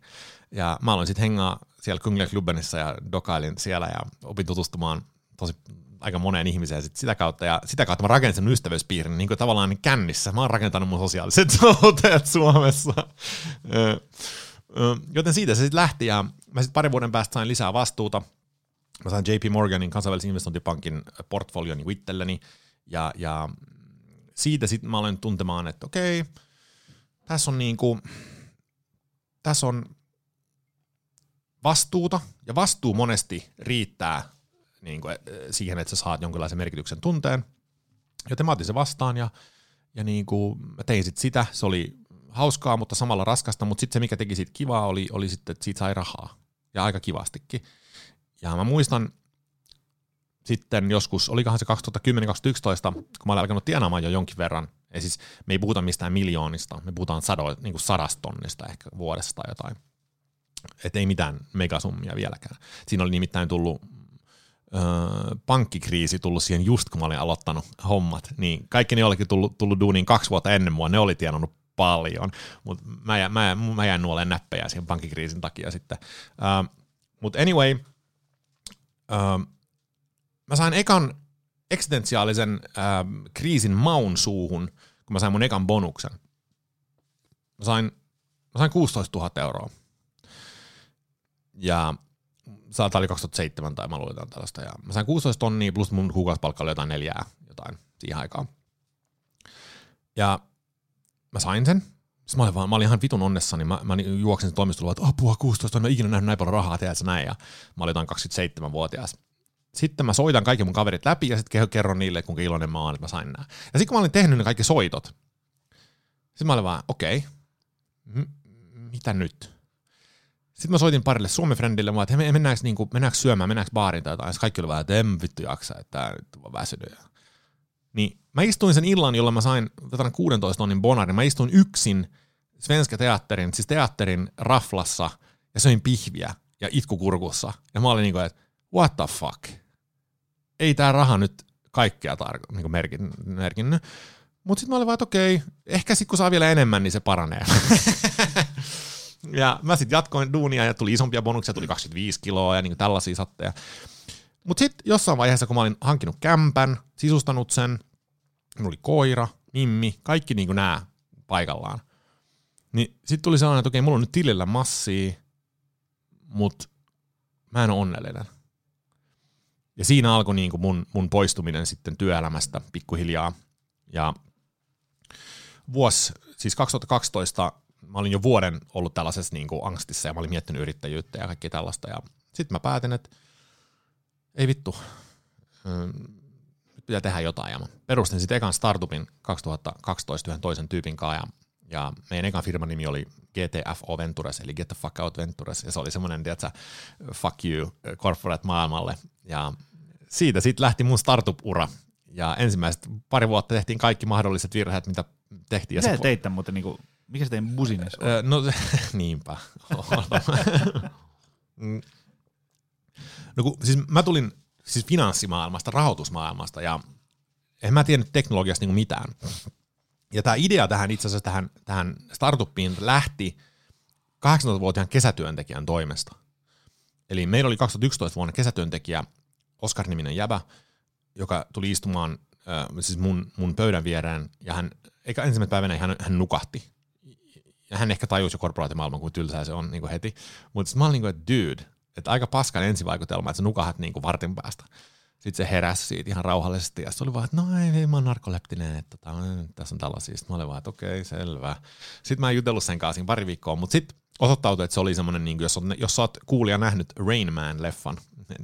Ja mä aloin sitten hengaa siellä Kunglia Klubbenissa ja dokailin siellä ja opin tutustumaan tosi aika moneen ihmiseen sit sitä kautta. Ja sitä kautta mä rakensin sen ystävyyspiirin niin kuin tavallaan kännissä. Mä oon rakentanut mun sosiaaliset (laughs) suhteet Suomessa. Joten siitä se sitten lähti ja mä sitten parin vuoden päästä sain lisää vastuuta. Mä sain JP Morganin kansainvälisen investointipankin portfolion itselleni ja, ja siitä sitten mä aloin tuntemaan, että okei, tässä on niinku, tässä on vastuuta, ja vastuu monesti riittää niinku, eh, siihen, että sä saat jonkinlaisen merkityksen tunteen. Joten mä otin se vastaan, ja, ja niinku, mä tein sit sitä, se oli hauskaa, mutta samalla raskasta, mutta sitten se, mikä teki siitä kivaa, oli, oli sitten, että siitä sai rahaa, ja aika kivastikin. Ja mä muistan, sitten joskus, olikohan se 2010-2011, kun mä olin alkanut tienaamaan jo jonkin verran, ja siis me ei puhuta mistään miljoonista, me puhutaan sado, niin kuin sadasta tonnista ehkä vuodessa tai jotain. Et ei mitään megasummia vieläkään. Siinä oli nimittäin tullut öö, pankkikriisi tullut siihen just kun mä olin aloittanut hommat, niin kaikki ne olikin tullut, tullut duuniin kaksi vuotta ennen mua, ne oli tienannut paljon, mutta mä, mä, mä jäin nuoleen näppejä siihen pankkikriisin takia sitten. Uh, mutta anyway, uh, mä sain ekan eksistentiaalisen äh, kriisin maun suuhun, kun mä sain mun ekan bonuksen. Mä sain, mä sain 16 000 euroa. Ja saata oli 2007 tai mä luulen jotain tällaista. Ja mä sain 16 tonnia plus mun kuukausipalkka oli jotain neljää jotain siihen aikaan. Ja mä sain sen. Sitten mä olin, vaan, mä olin ihan vitun onnessani. Mä, mä juoksin toimistolla, että apua 16, mä en ikinä nähnyt näin paljon rahaa, tiedätkö näin. Ja mä olin jotain 27-vuotias sitten mä soitan kaikki mun kaverit läpi ja sitten kerron niille, kuinka iloinen mä oon, että mä sain nää. Ja sitten kun mä olin tehnyt ne kaikki soitot, sitten mä olin vaan, okei, okay, m- mitä nyt? Sitten mä soitin parille Suomi-frendille, että he mennäänkö, niin kuin, mennäänkö syömään, mennäänkö baariin tai jotain. Kaikki oli vaan, että en vittu jaksa, että nyt on väsynyt. Niin mä istuin sen illan, jolla mä sain 16 tonnin bonarin. Mä istuin yksin Svenska Teatterin, siis teatterin raflassa ja söin pihviä ja itkukurkussa. Ja mä olin niin kuin, että what the fuck? Ei tää raha nyt kaikkea tar- niin merkin, merkinnyt. Mutta sitten mä olin vaan, että okei, ehkä sitten kun saa vielä enemmän, niin se paranee. (laughs) ja mä sitten jatkoin duunia ja tuli isompia bonuksia, tuli 25 kiloa ja niin tällaisia satteja. Mutta sitten jossain vaiheessa, kun mä olin hankinut kämpän, sisustanut sen, mulla oli koira, mimmi, kaikki niin nämä paikallaan. Niin sitten tuli sellainen, että okei, mulla on nyt tilillä massia, mutta mä en ole onnellinen. Ja siinä alkoi niin kuin mun, mun poistuminen sitten työelämästä pikkuhiljaa. Ja vuosi, siis 2012, mä olin jo vuoden ollut tällaisessa niin kuin angstissa ja mä olin miettinyt yrittäjyyttä ja kaikki tällaista. Ja sitten mä päätin, että ei vittu, nyt pitää tehdä jotain. Ja mä perustin sitten ekan startupin 2012 yhden toisen tyypin kanssa ja, ja meidän ekan firman nimi oli GTFO Ventures, eli Get the Fuck Out Ventures, ja se oli semmoinen, tiedätkö, fuck you corporate maailmalle. Ja siitä sitten lähti mun startup-ura, ja ensimmäiset pari vuotta tehtiin kaikki mahdolliset virheet, mitä tehtiin. Mitä se teitte muuten, niin kuin, mikä se teidän busines on? No (laughs) niinpä. No kun, siis mä tulin siis finanssimaailmasta, rahoitusmaailmasta, ja en mä tiennyt teknologiasta niin mitään. Ja tämä idea tähän itse asiassa tähän, tähän startuppiin lähti 18-vuotiaan kesätyöntekijän toimesta. Eli meillä oli 2011 vuonna kesätyöntekijä, Oskar-niminen jäbä, joka tuli istumaan siis mun, mun pöydän viereen, ja hän, eikä ensimmäisenä päivänä hän, hän nukahti. Hän ehkä tajusi korporaatimaailman, kuin tylsää se on niin kuin heti. Mutta mä olin niin kuin, että dude, että aika paskan ensivaikutelma, että sä nukahat niin kuin vartin päästä. Sitten se heräsi siitä ihan rauhallisesti ja se oli vaan, että no ei, ei mä oon narkoleptinen, että tässä on tällaisia. Sitten mä olin vaan, että okei, selvä. Sitten mä en jutellut sen kanssa pari viikkoa, mutta sitten osoittautui, että se oli semmoinen, niin jos, on, jos sä oot kuulija nähnyt Rain Man-leffan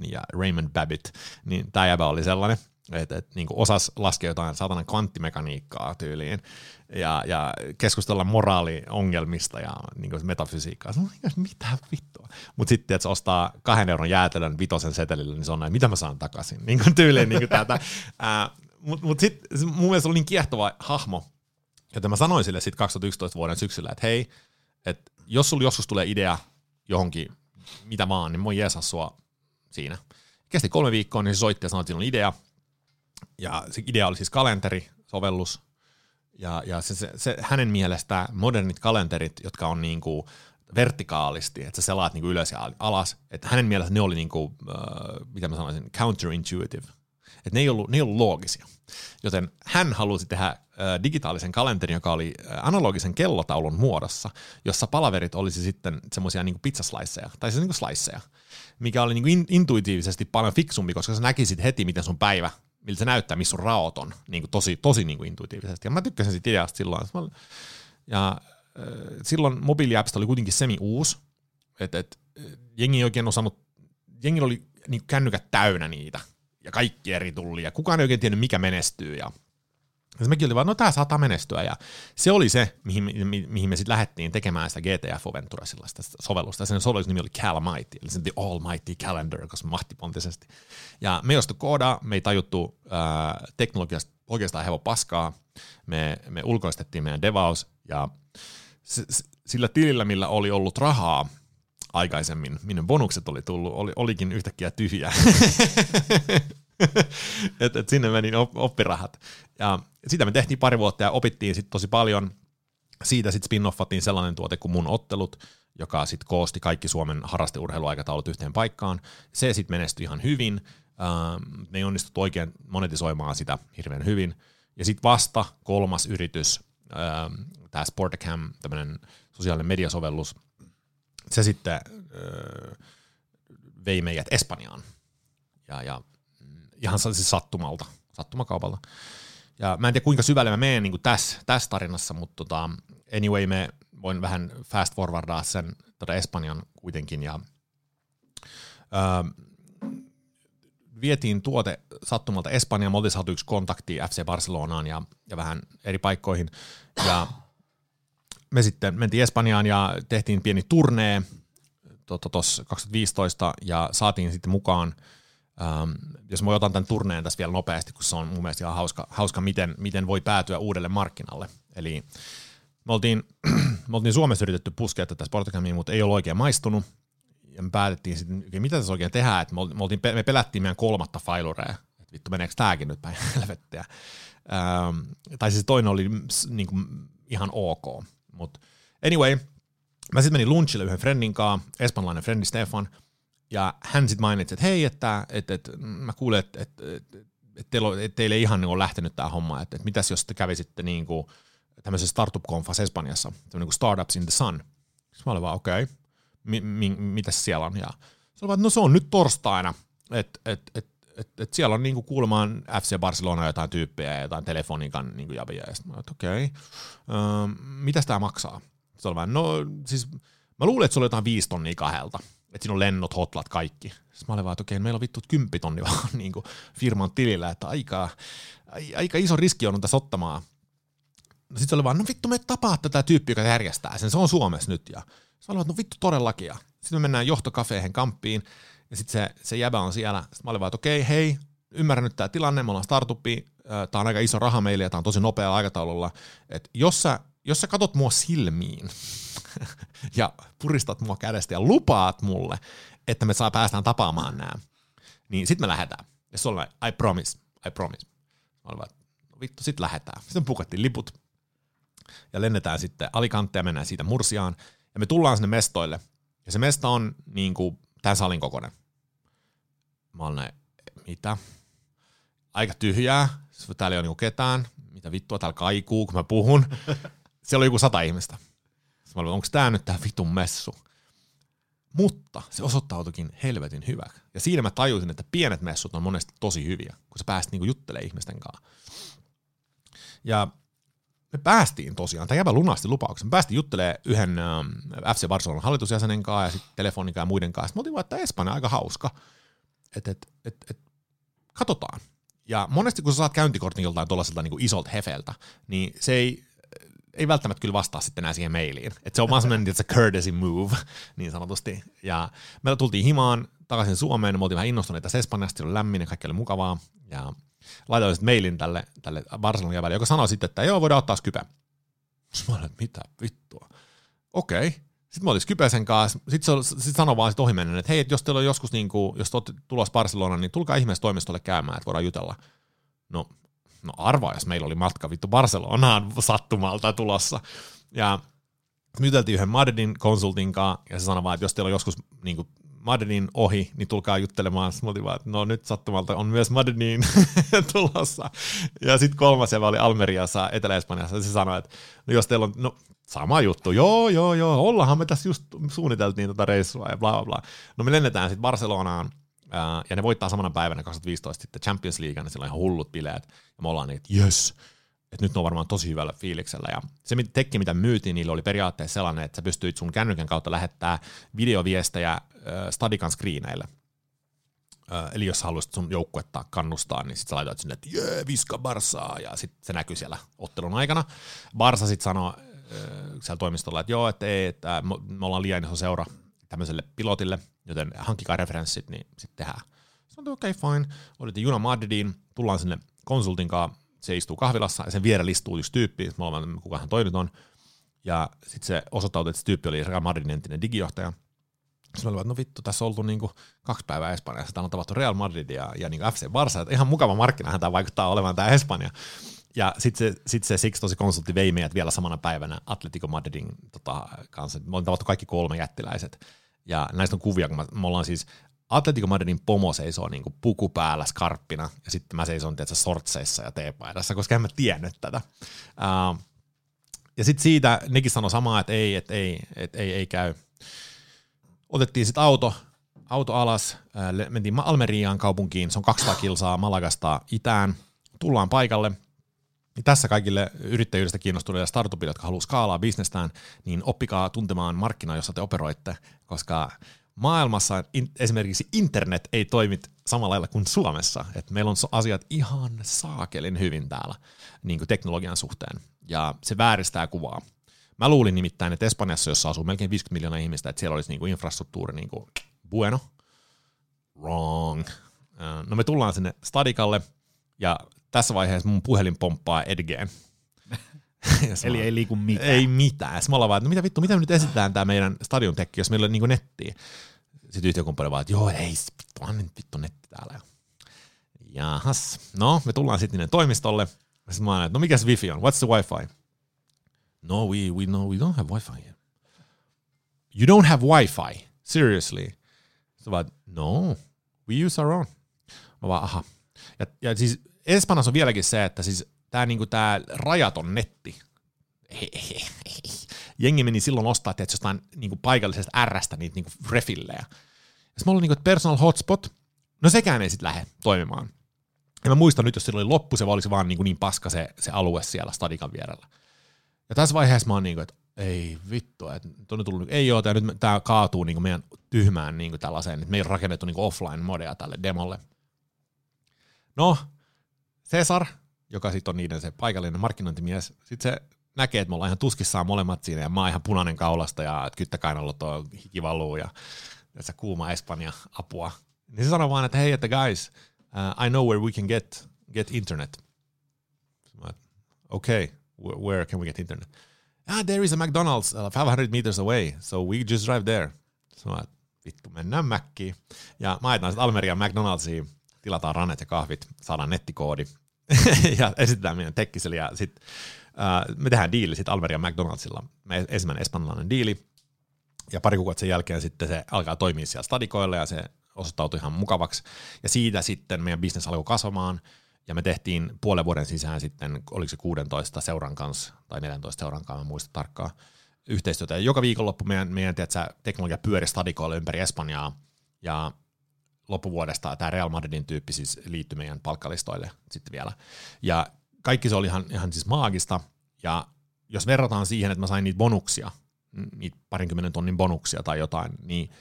ja Raymond Babbitt, niin tämä jäbä oli sellainen, että, että niin osas laskea jotain saatana kvanttimekaniikkaa tyyliin ja, ja keskustella moraaliongelmista ja niin metafysiikkaa. Sanoin, mitä vittua? Mutta sitten, että se ostaa kahden euron jäätelön vitosen setelillä, niin se on näin, mitä mä saan takaisin? (laughs) Niin kuin tyyliin niin. Mutta mut sitten mun mielestä oli niin kiehtova hahmo, että mä sanoin sille sitten 2011 vuoden syksyllä, että hei, että jos sulla joskus tulee idea johonkin, mitä vaan, niin voin jeesaa sua siinä. Kesti kolme viikkoa, niin se soitti ja sanoi, että siinä on idea. Ja se idea oli siis kalenteri, sovellus, ja, ja se, se, se, hänen mielestä modernit kalenterit, jotka on niin kuin vertikaalisti, että sä selaat niin kuin ylös ja alas, että hänen mielestä ne oli, niin kuin, äh, mitä mä sanoisin, counterintuitive. Että ne ei ollut, ne ei ollut loogisia. Joten hän halusi tehdä äh, digitaalisen kalenterin, joka oli äh, analogisen kellotaulun muodossa, jossa palaverit olisi sitten semmoisia niin pizzasliceja, tai siis niin kuin sliceja, mikä oli niin kuin intuitiivisesti paljon fiksumpi, koska sä näkisit heti, miten sun päivä miltä se näyttää, missä on raot on, niin kuin tosi, tosi niin kuin intuitiivisesti. Ja mä tykkäsin siitä ideasta silloin. Ja äh, silloin mobiiliappista oli kuitenkin semi-uusi, että et, jengi ei oikein osannut, jengi oli niin kännykät täynnä niitä, ja kaikki eri tuli, ja kukaan ei oikein tiennyt, mikä menestyy, ja mekin oli vaan, no tämä saattaa menestyä, ja se oli se, mihin, mi, mihin me sitten lähdettiin tekemään sitä GTF Ventura sellaista sovellusta. Sen sovelluksen nimi oli Calmighty, eli se The Almighty Calendar, koska mahtipontisesti. Ja me ei koodaa, me ei tajuttu äh, teknologiasta oikeastaan hevo paskaa, me, me ulkoistettiin meidän devaus, ja s- s- sillä tilillä, millä oli ollut rahaa aikaisemmin, minne bonukset oli tullut, oli, olikin yhtäkkiä tyhjä. (laughs) (laughs) et, et sinne meni oppirahat. Ja sitä me tehtiin pari vuotta ja opittiin sitten tosi paljon. Siitä sitten spin-offattiin sellainen tuote kuin mun ottelut, joka sitten koosti kaikki Suomen harrasteurheiluaikataulut yhteen paikkaan. Se sitten menestyi ihan hyvin. Ähm, me ei onnistuttu oikein monetisoimaan sitä hirveän hyvin. Ja sitten vasta kolmas yritys, ähm, tämä Sportacam, tämmöinen sosiaalinen mediasovellus, se sitten äh, vei meidät Espanjaan. Ja, ja ihan siis sattumalta, sattumakaupalta. Ja mä en tiedä kuinka syvälle mä menen niin tässä, tässä tarinassa, mutta tota, anyway me voin vähän fast forwardaa sen tota Espanjan kuitenkin ja öö, vietiin tuote sattumalta Espanjaan, me oltiin saatu yksi kontakti FC Barcelonaan ja, ja vähän eri paikkoihin ja me sitten mentiin Espanjaan ja tehtiin pieni turnee, tuossa 2015 ja saatiin sitten mukaan, ähm, jos mä otan tämän turneen tässä vielä nopeasti, kun se on mun mielestä ihan hauska, hauska miten, miten voi päätyä uudelle markkinalle. Eli me oltiin, (clears throat) me oltiin Suomessa yritetty puskea tätä sportacamiin, mutta ei ole oikein maistunut. Ja me päätettiin sitten, mitä tässä oikein tehdään, että me, oltiin, me pelättiin meidän kolmatta failurea, että vittu meneekö tämäkin nyt päin (laughs) helvettiä. Ähm, tai siis toinen oli niin kuin, ihan ok. Mutta anyway, mä sitten menin lunchille yhden friendin kanssa, espanjalainen frendi Stefan, ja hän sitten mainitsi, että hei, että, että, että mä kuulen, että, että, että, että, teille, että ei ihan niin lähtenyt tämä homma, että, että mitäs jos te kävisitte niin kuin tämmöisessä startup-konfassa Espanjassa, tämmöinen kuin Startups in the Sun. Sitten mä olin vaan, okei, okay, mi, mi, mitäs siellä on? Ja se oli vaan, no se on nyt torstaina, että et, et, et, et siellä on niinku kuulemaan FC Barcelona jotain tyyppejä ja jotain telefonikan niinku jabia. Ja sitten mä olin, okei, okay, öö, mitäs tämä maksaa? Se oli vaan, no siis mä luulen, että se oli jotain viisi tonnia kahdelta. Että siinä on lennot, hotlat, kaikki. Sitten mä olin vaan, että okei, meillä on vittu kymppitonni vaan (laughs) niin kuin firman tilillä, että aika, aika iso riski on tässä ottamaan. No sit se oli vaan, no vittu me tapaa tätä tyyppiä, joka järjestää sen, se on Suomessa nyt. Ja se oli vaan, no vittu todellakin. Ja sitten me mennään johtokafeihin kamppiin, ja sitten se, se jäbä on siellä. Sitten mä olin vaan, että okei, hei, ymmärrän nyt tämä tilanne, me ollaan startupi, tämä on aika iso raha meille ja tämä on tosi nopea aikataululla. Että jos sä, jos sä katot mua silmiin (laughs) ja puristat mua kädestä ja lupaat mulle, että me saa päästään tapaamaan nämä, niin sitten me lähdetään. Ja se oli I promise, I promise. Mä olin no vittu, sit lähdetään. Sitten pukattiin liput ja lennetään sitten Alicante ja mennään siitä Mursiaan. Ja me tullaan sinne mestoille. Ja se mesta on niin kuin tämän salin kokoinen. Mä olen näin, mitä? Aika tyhjää. Täällä ei ole niinku ketään. Mitä vittua täällä kaikuu, kun mä puhun. Siellä oli joku sata ihmistä. Mä olin, onko tämä nyt tämä vitun messu? Mutta se osoittautuikin helvetin hyväksi. Ja siinä mä tajusin, että pienet messut on monesti tosi hyviä, kun sä pääst niinku juttelemaan ihmisten kanssa. Ja me päästiin tosiaan, tämä jäbä lunasti lupauksen, me päästiin juttelemaan yhden ähm, FC Barcelonan hallitusjäsenen kanssa ja sitten telefonikan ja muiden kanssa. Sitten me että Espanja aika hauska, että et, et, et, katsotaan. Ja monesti kun sä saat käyntikortin joltain tuollaiselta niin isolta hefeltä, niin se ei, ei välttämättä kyllä vastaa sitten enää siihen mailiin. Et se on vaan semmoinen että se courtesy move, (laughs) niin sanotusti. Ja me tultiin himaan takaisin Suomeen, me oltiin vähän innostuneita Espanjasta, oli lämmin ja kaikki oli mukavaa. Ja laitoin sitten mailin tälle, tälle Barcelonan jävälle, joka sanoi sitten, että joo, voidaan ottaa Skype. Mä olin, että mitä vittua. Okei. Okay. Sitten mä olin Skypesen kanssa. Sitten se sit sanoi vaan sit ohimennen, että hei, et jos teillä on joskus, niin kuin, jos olette tulossa Barcelonaan, niin tulkaa ihmeessä toimistolle käymään, että voidaan jutella. No, no arvaa, jos meillä oli matka vittu Barcelonaan sattumalta tulossa. Ja me juteltiin yhden Madridin konsultin kanssa, ja se sanoi vaan, että jos teillä on joskus niin kuin, Madridin ohi, niin tulkaa juttelemaan. Sitten vaan, että no nyt sattumalta on myös Madridin (laughs) tulossa. Ja sitten kolmas jävä oli Almeriassa, Etelä-Espanjassa, se sanoi, että no jos teillä on, no sama juttu, joo, joo, joo, ollaanhan me tässä just suunniteltiin tota reissua ja bla bla bla. No me lennetään sitten Barcelonaan, ja ne voittaa samana päivänä 2015 sitten Champions League, niin siellä on ihan hullut bileet, ja me ollaan niin, että että nyt ne on varmaan tosi hyvällä fiiliksellä. Ja se tekki, mitä myytiin, niillä oli periaatteessa sellainen, että sä pystyit sun kännykän kautta lähettää videoviestejä äh, Stadikan screeneille. Äh, eli jos haluaisit sun joukkuetta kannustaa, niin sitten sä laitoit sinne, että jee, viska Barsaa, ja sitten se näkyy siellä ottelun aikana. Barsa sitten sanoi äh, siellä toimistolla, että joo, että ei, että me ollaan liian iso seura tämmöiselle pilotille, joten hankkikaa referenssit, niin sitten tehdään. Sanoin, okei, okay, fine. Olitte Juna Madridiin, tullaan sinne konsultin kanssa, se istuu kahvilassa ja sen vierellä istuu yksi tyyppi, mä olen, kuka hän toinen on. Ja sitten se osoittautui, että se tyyppi oli Real Madridin entinen digijohtaja. Sitten oli, että no vittu, tässä on oltu niinku kaksi päivää Espanjassa. Täällä on tavattu Real Madrid ja, ja niinku FC Barça. Että ihan mukava markkinahan tämä vaikuttaa olevan tämä Espanja. Ja sitten se, sit se Six tosi konsultti vei meidät vielä samana päivänä Atletico Madridin tota, kanssa. Me olin tavattu kaikki kolme jättiläiset. Ja näistä on kuvia, kun me ollaan siis Atletico Madridin pomo seisoo niin kuin puku päällä skarppina, ja sitten mä seison tietysti sortseissa ja teepaidassa, koska en mä tiennyt tätä. Uh, ja sitten siitä nekin sanoi samaa, että ei, että ei, että ei, ei käy. Otettiin sitten auto, auto alas, äh, mentiin Almeriaan kaupunkiin, se on 200 kilsaa Malagasta itään, tullaan paikalle, tässä kaikille yrittäjyydestä kiinnostuneille startupille, jotka haluaa skaalaa bisnestään, niin oppikaa tuntemaan markkinaa, jossa te operoitte, koska maailmassa in, esimerkiksi internet ei toimi samalla lailla kuin Suomessa. Et meillä on asiat ihan saakelin hyvin täällä niin kuin teknologian suhteen, ja se vääristää kuvaa. Mä luulin nimittäin, että Espanjassa, jossa asuu melkein 50 miljoonaa ihmistä, että siellä olisi niinku infrastruktuuri niinku bueno. Wrong. No me tullaan sinne stadikalle, ja tässä vaiheessa mun puhelin pomppaa Edgeen. (laughs) Eli ei liiku mitään. Ei mitään. Sitten me ollaan vaan, että no mitä vittu, mitä me nyt esitetään tämä meidän stadion tekki, jos meillä on niinku nettiä. Sitten yhtiökumppani vaan, että joo, ei, vittu, on nyt vittu netti täällä. Jahas. No, me tullaan sitten toimistolle. Sitten mä että no mikäs wifi on? What's the wifi? No, we, we, no, we don't have wifi here. You don't have wifi? Seriously? Sitten vaan, no, we use our own. Mä vaan, aha. Ja, ja siis Espanjassa on vieläkin se, että siis tämä niinku tää rajaton netti, jengi meni silloin ostaa että jostain niinku paikallisesta ärrästä niitä niinku refillejä. Ja mä olin niinku, personal hotspot, no sekään ei sitten lähde toimimaan. Ja mä muistan nyt, jos sillä oli loppu, se olisi vaan niin, kuin niin paska se, se alue siellä stadikan vierellä. Ja tässä vaiheessa mä oon niin kuin, että ei vittu, että on tullut, ei joo, tämä nyt tämä kaatuu niin kuin meidän tyhmään niin kuin tällaiseen, että meillä on rakennettu niin kuin offline-modea tälle demolle. No, Cesar, joka sitten on niiden se paikallinen markkinointimies, sitten se näkee, että me ollaan ihan tuskissaan molemmat siinä, ja mä oon ihan punainen kaulasta, ja kyttäkainalot on hiki valuu, ja tässä kuuma Espanja apua. Niin se sanoi vaan, että hei, että guys, uh, I know where we can get, get internet. Okay, where can we get internet? Ah, there is a McDonald's uh, 500 meters away, so we just drive there. So, vittu, mennään Mäkkiin. Ja mä ajetaan sitten Almerian McDonald'siin, tilataan rannet ja kahvit, saadaan nettikoodi (laughs) ja esitetään meidän tekkiselle ja sitten uh, me tehdään diili sitten Almerian McDonaldsilla. Me ensimmäinen espanjalainen diili ja pari kuukautta sen jälkeen sitten se alkaa toimia siellä stadikoilla ja se osoittautui ihan mukavaksi. Ja siitä sitten meidän bisnes alkoi kasvamaan, ja me tehtiin puolen vuoden sisään sitten, oliko se 16 seuran kanssa, tai 14 seuran kanssa, mä muista tarkkaan, yhteistyötä. Ja joka viikonloppu meidän, meidän tiedätkö, teknologia pyöri stadikoille ympäri Espanjaa, ja loppuvuodesta tämä Real Madridin tyyppi siis liittyi meidän palkkalistoille sitten vielä. Ja kaikki se oli ihan, ihan siis maagista, ja jos verrataan siihen, että mä sain niitä bonuksia, niitä parinkymmenen tonnin bonuksia tai jotain, niin –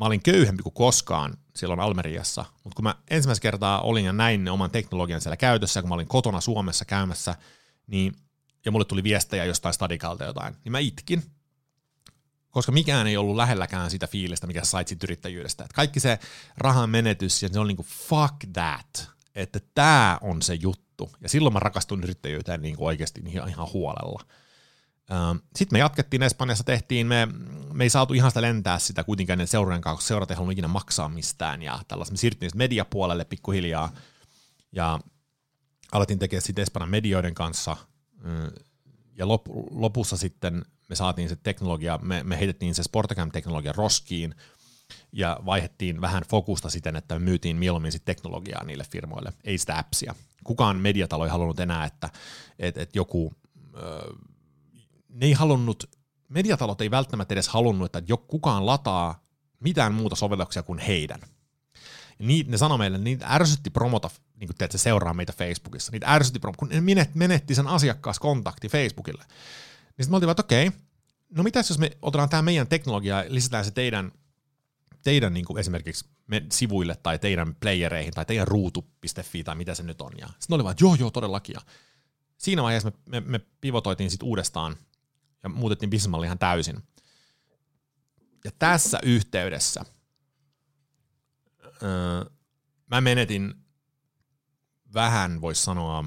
mä olin köyhempi kuin koskaan silloin Almeriassa, mutta kun mä ensimmäistä kertaa olin ja näin ne oman teknologian siellä käytössä, kun mä olin kotona Suomessa käymässä, niin, ja mulle tuli viestejä jostain stadikalta jotain, niin mä itkin, koska mikään ei ollut lähelläkään sitä fiilistä, mikä sait siitä yrittäjyydestä. Et kaikki se rahan menetys, ja se on niinku fuck that, että tämä on se juttu. Ja silloin mä rakastuin yrittäjyyteen niinku oikeasti ihan, huolella. Sitten me jatkettiin Espanjassa, tehtiin, me, me ei saatu ihan sitä lentää sitä kuitenkaan seurojen kanssa, koska seurat ei halunnut ikinä maksaa mistään, ja tällaisen me siirtyin mediapuolelle pikkuhiljaa, ja alettiin tekemään sitten Espanjan medioiden kanssa, ja lop, lopussa sitten me saatiin se teknologia, me, me heitettiin se Sportacam-teknologia roskiin, ja vaihettiin vähän fokusta siten, että me myytiin mieluummin sit teknologiaa niille firmoille, ei sitä appsia. Kukaan mediatalo ei halunnut enää, että, että, että joku ne ei halunnut, mediatalot ei välttämättä edes halunnut, että joku kukaan lataa mitään muuta sovelluksia kuin heidän. Niin, ne sanoi meille, niitä ärsytti promota, niin kuin teet, se seuraa meitä Facebookissa, niitä ärsytti promota, kun ne menetti sen asiakkaaskontakti Facebookille. Sitten me oltiin että okei, okay, no mitäs jos me otetaan tämä meidän teknologia ja lisätään se teidän, teidän niin kuin esimerkiksi me sivuille tai teidän playereihin tai teidän ruutu.fi tai mitä se nyt on. Ja sitten oli vaan, että joo, joo, todellakin. Ja siinä vaiheessa me, me, me pivotoitiin sitten uudestaan ja muutettiin bisnesmalli ihan täysin. Ja tässä yhteydessä öö, mä menetin vähän, voisi sanoa,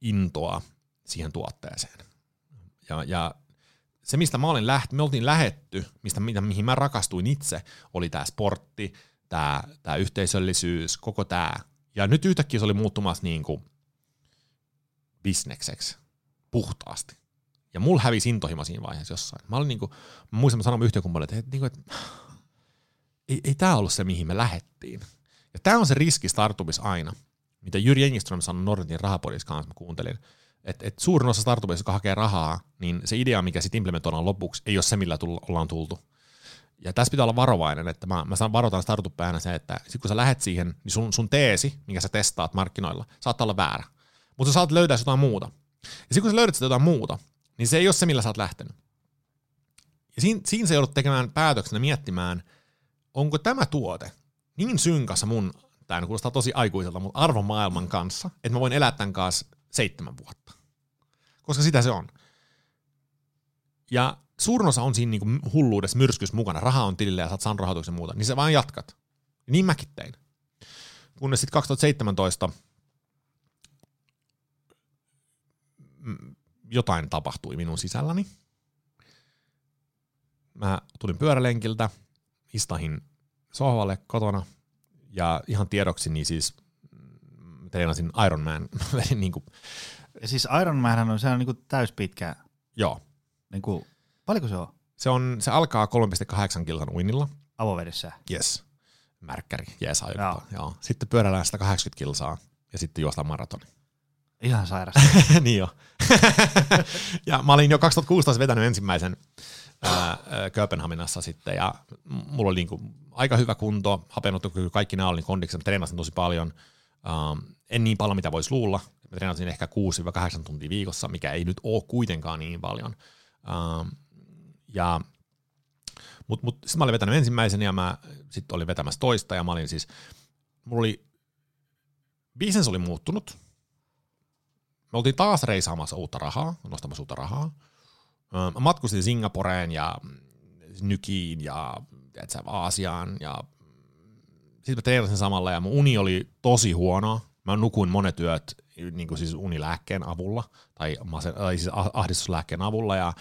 intoa siihen tuotteeseen. Ja, ja se, mistä mä olin läht, me oltiin lähetty, mistä, mihin mä rakastuin itse, oli tämä sportti, tämä tää yhteisöllisyys, koko tämä. Ja nyt yhtäkkiä se oli muuttumassa niin kuin bisnekseksi puhtaasti. Ja mulla hävisi intohimo siinä vaiheessa jossain. Mä olin niinku, mä muistan, mä sanoin yhtiökumppanille, että, että, niinku, että ei, ei tämä ollut se, mihin me lähettiin. Ja tämä on se riski startupissa aina, mitä Jyri Engiström sanoi Nordetin rahapodissa kanssa, mä kuuntelin, että et suurin osa startupissa, joka hakee rahaa, niin se idea, mikä sitten implementoidaan lopuksi, ei ole se, millä tulla, ollaan tultu. Ja tässä pitää olla varovainen, että mä, mä varoitan startup aina se, että sit kun sä lähet siihen, niin sun, sun teesi, minkä sä testaat markkinoilla, saattaa olla väärä. Mutta sä saat löytää jotain muuta. Ja sitten kun sä löydät jotain muuta, niin se ei ole se, millä sä oot lähtenyt. Ja siinä, siinä sä joudut tekemään päätöksenä miettimään, onko tämä tuote niin synkassa mun, tämä kuulostaa tosi aikuiselta, mutta arvomaailman kanssa, että mä voin elää tämän kanssa seitsemän vuotta. Koska sitä se on. ja suurin osa on siinä niinku hulluudessa myrskys mukana, raha on tilille ja saat saan rahoituksen muuta, niin sä vaan jatkat. Niin mäkin tein. Kunnes sitten 2017 mm, jotain tapahtui minun sisälläni. Mä tulin pyörälenkiltä, istahin sohvalle kotona ja ihan tiedoksi niin siis mm, treenasin Ironman. niin kuin, Ja siis Iron Man on, se on niinku täyspitkä, joo, niinku, paljonko se on se, on, se alkaa 3,8 kilsan uinnilla. avovedessä? Yes. Märkkäri, jees Joo. joo. Sitten pyöräillään 180 kilsaa ja sitten juostaan maratoni. Ihan sairas. (laughs) niin jo. (laughs) ja mä olin jo 2016 vetänyt ensimmäisen ää, Kööpenhaminassa sitten ja mulla oli niinku aika hyvä kunto, hapenottokyky, kaikki nämä oli niin kondiksen, treenasin tosi paljon. Ähm, en niin paljon, mitä voisi luulla. Mä treenasin ehkä 6-8 tuntia viikossa, mikä ei nyt ole kuitenkaan niin paljon. Ähm, ja mutta mut, sitten mä olin vetänyt ensimmäisen ja mä sitten olin vetämässä toista ja mä olin siis, mulla oli, business oli muuttunut. Me oltiin taas reisaamassa uutta rahaa, nostamassa uutta rahaa. Öö, Mä matkustin Singaporeen ja Nykiin ja tiedätkö, Aasiaan ja sitten mä treenasin samalla ja mun uni oli tosi huono. Mä nukuin monet yöt niin kuin siis unilääkkeen avulla tai, masen, tai siis ah- ahdistuslääkkeen avulla ja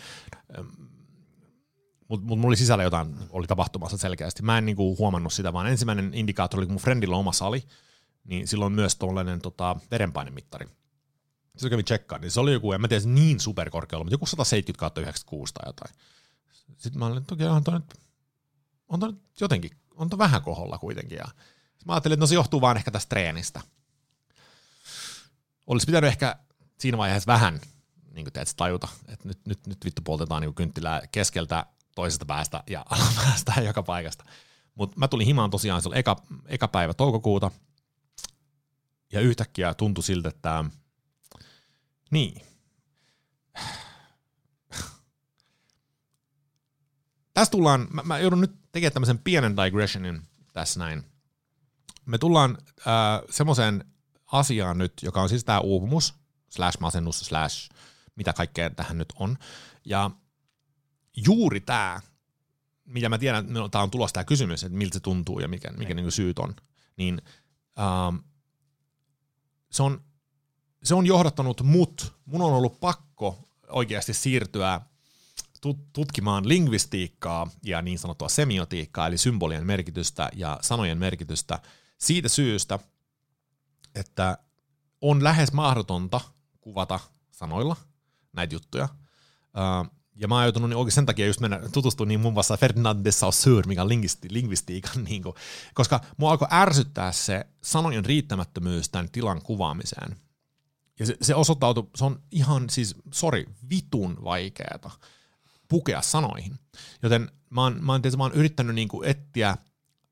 mutta mut mulla oli sisällä jotain, oli tapahtumassa selkeästi. Mä en niinku huomannut sitä, vaan ensimmäinen indikaattori oli, kun mun friendillä on oma sali, niin silloin myös tuollainen tota, verenpainemittari. Se kävi tsekkaan, niin se oli joku, en mä tiedä, niin superkorkealla, mutta joku 170 kautta 96 tai jotain. Sitten mä olin, että okei, on toi nyt, on toi nyt jotenkin, on toi vähän koholla kuitenkin. Ja sitten mä ajattelin, että no se johtuu vaan ehkä tästä treenistä. Olisi pitänyt ehkä siinä vaiheessa vähän niin teet, tajuta, että nyt, nyt, nyt vittu poltetaan niin kynttilää keskeltä, toisesta päästä ja (laughs) alapäästä joka paikasta. Mutta mä tulin himaan tosiaan, se oli eka, eka päivä toukokuuta, ja yhtäkkiä tuntui siltä, että niin. Tässä tullaan, mä, mä joudun nyt tekemään tämmöisen pienen digressionin tässä näin. Me tullaan äh, semmoiseen asiaan nyt, joka on siis tämä uupumus, slash masennus, slash mitä kaikkea tähän nyt on. Ja juuri tämä, mitä mä tiedän, että tämä on tulossa tämä kysymys, että miltä se tuntuu ja mikä, mikä niin syyt on, niin ähm, se, on, se on johdattanut mut, mun on ollut pakko oikeasti siirtyä tut- tutkimaan lingvistiikkaa ja niin sanottua semiotiikkaa, eli symbolien merkitystä ja sanojen merkitystä siitä syystä, että on lähes mahdotonta kuvata sanoilla näitä juttuja. Uh, ja mä oon joutunut niin oikein sen takia just mennä tutustumaan niin muun muassa Ferdinand de Saussure, mikä on lingvisti, lingvistiikan, (laughs) niin kuin, koska mua alkoi ärsyttää se sanojen riittämättömyys tämän tilan kuvaamiseen. Ja se, se osoittautui, se on ihan siis, sorry, vitun vaikeeta pukea sanoihin. Joten mä oon, mä oon, tietysti, mä oon yrittänyt niin kuin etsiä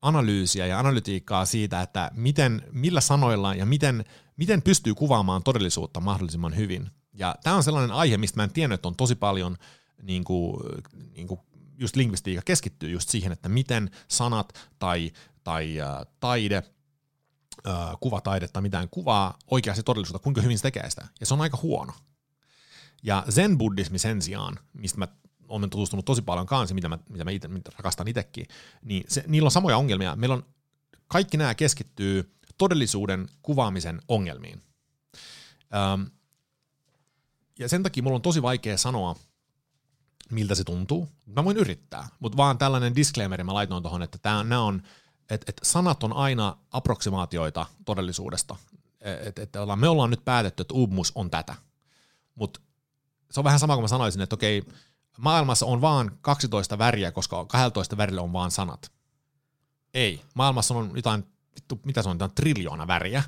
analyysiä ja analytiikkaa siitä, että miten, millä sanoilla ja miten, miten pystyy kuvaamaan todellisuutta mahdollisimman hyvin. Ja tämä on sellainen aihe, mistä mä en tiennyt, että on tosi paljon niin kuin, niin kuin just lingvistiikka keskittyy just siihen, että miten sanat tai, tai äh, taide, äh, kuvataide tai mitään kuvaa oikeasti todellisuutta, kuinka hyvin se tekee sitä. Ja se on aika huono. Ja zen-buddhismi sen sijaan, mistä mä olen tutustunut tosi paljon kanssa, mitä mä, mitä mä ite, mitä rakastan itsekin, niin se, niillä on samoja ongelmia. Meillä on, kaikki nämä keskittyy todellisuuden kuvaamisen ongelmiin. Öm, ja sen takia mulla on tosi vaikea sanoa, miltä se tuntuu. Mä voin yrittää, mutta vaan tällainen disclaimer mä laitoin tuohon, että tää, nämä on, että et sanat on aina approksimaatioita todellisuudesta. Et, et, ollaan, me ollaan nyt päätetty, että uupumus on tätä. Mutta se on vähän sama kuin mä sanoisin, että okei, maailmassa on vaan 12 väriä, koska 12 värillä on vaan sanat. Ei. Maailmassa on jotain, vittu, mitä se on, jotain triljoona väriä,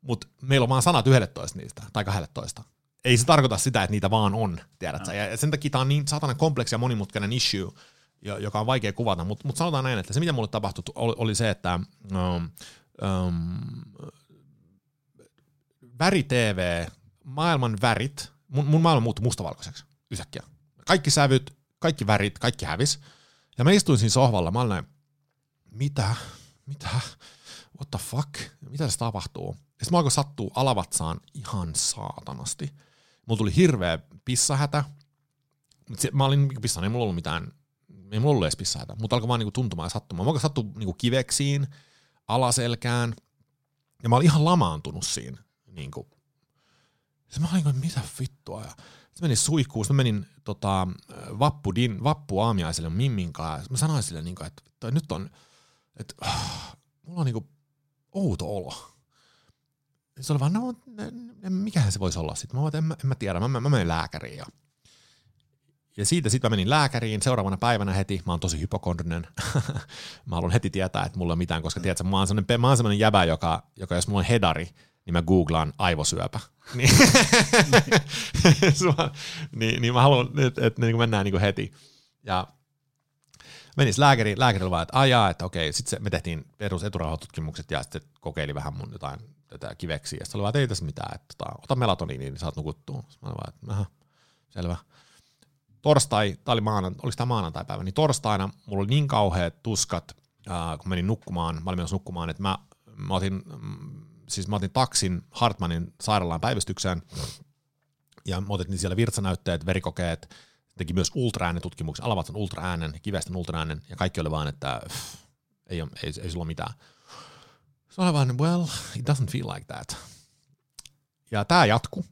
mutta meillä on vaan sanat 11 niistä, tai 12 ei se tarkoita sitä, että niitä vaan on, tiedätkö? Ja sen takia tämä on niin saatanan kompleksi ja monimutkainen issue, joka on vaikea kuvata, mutta mut sanotaan näin, että se mitä mulle tapahtui oli, oli se, että um, um, väri TV, maailman värit, mun, mun maailma muuttui mustavalkoiseksi yhtäkkiä. Kaikki sävyt, kaikki värit, kaikki hävis. Ja mä istuin siinä sohvalla, mä olin näin, mitä, mitä, what the fuck, mitä tässä tapahtuu? Ja sitten mä sattua alavatsaan ihan saatanasti. Mulla tuli hirveä pissahätä. Se, mä olin pissana, ei mulla ollut mitään, ei mulla ollut edes pissaita, mutta alkoi vaan niinku tuntumaan ja sattumaan. Mä sattua niinku kiveksiin, alaselkään, ja mä olin ihan lamaantunut siinä. Niinku. Se mä olin, mitä vittua. Ja se meni suihkuun, mä menin tota, vappu, din, vappu aamiaiselle Mimmin kanssa. Mä sanoin sille, niinku, että toi nyt on, että uh, mulla on niinku outo olo. Se oli vaan, no mikähän se voisi olla sitten. Mä, en, mä, en mä tiedä, mä, mä, mä menen lääkäriin. Ja, ja siitä sitten mä menin lääkäriin seuraavana päivänä heti. Mä oon tosi hypokondrinen. (laughs) mä haluan heti tietää, että mulla on mitään, koska tiedätkö, mä oon sellainen, mä oon sellainen jäbä, joka, joka jos mulla on hedari, niin mä googlaan aivosyöpä. (laughs) niin, niin, niin mä haluan, että, että niin mennään niin heti. Ja menis lääkäri, lääkärillä vaan, että ajaa, että okei, sitten me tehtiin perus eturauhatutkimukset ja sitten kokeili vähän mun jotain tätä kiveksiä. Ja sitten oli vaan, että ei tässä mitään, että tota, ota melatoniini, niin saat nukuttua. Sitten mä olin vaan, että aha, selvä. Torstai, tämä oli maanantai, oliko tämä maanantai-päivä, niin torstaina mulla oli niin kauheat tuskat, äh, kun menin nukkumaan, mä olin menossa nukkumaan, että mä, mä otin, mm, siis mä otin taksin Hartmanin sairaalaan päivystykseen, ja mä otettiin siellä virtsanäytteet, verikokeet, teki myös ultraäänetutkimuksen, alavatsan ultraäänen, kivesten ultraäänen, ja kaikki oli vaan, että pff, ei, ole, ei, ei sulla mitään. Se oli vaan, well, it doesn't feel like that. Ja tämä jatku.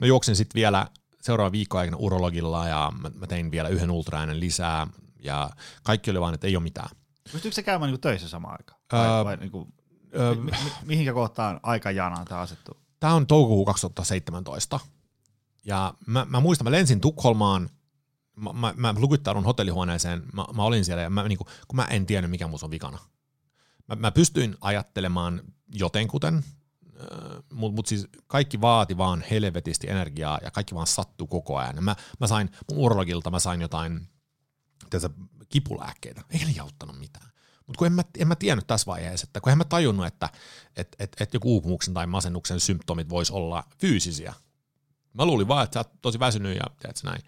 Mä juoksin sitten vielä seuraavan viikon aikana urologilla ja mä, mä tein vielä yhden ultraäänen lisää ja kaikki oli vaan, että ei ole mitään. Pystyykö se käymään niinku töissä samaan aikaan? Vai, öö, vai niinku, öö, mi, mi, mihinkä kohtaan aikajanaan tämä asettuu? Tämä on toukokuu 2017 ja mä, mä muistan, mä lensin Tukholmaan, mä, mä, mä lukittaudun hotellihuoneeseen, mä, mä olin siellä ja mä, niin kun, kun mä en tiennyt, mikä mun on vikana. Mä, mä pystyin ajattelemaan jotenkuten, mutta mut siis kaikki vaati vaan helvetisti energiaa ja kaikki vaan sattuu koko ajan. Mä, mä sain mun urologilta, mä sain jotain tässä kipulääkkeitä, ei ne auttanut mitään. Mutta kun en mä, en mä tiennyt tässä vaiheessa, että kun en mä tajunnut, että et, et, et joku uupumuksen tai masennuksen symptomit vois olla fyysisiä, Mä luulin vaan, että sä oot tosi väsynyt ja teet näin.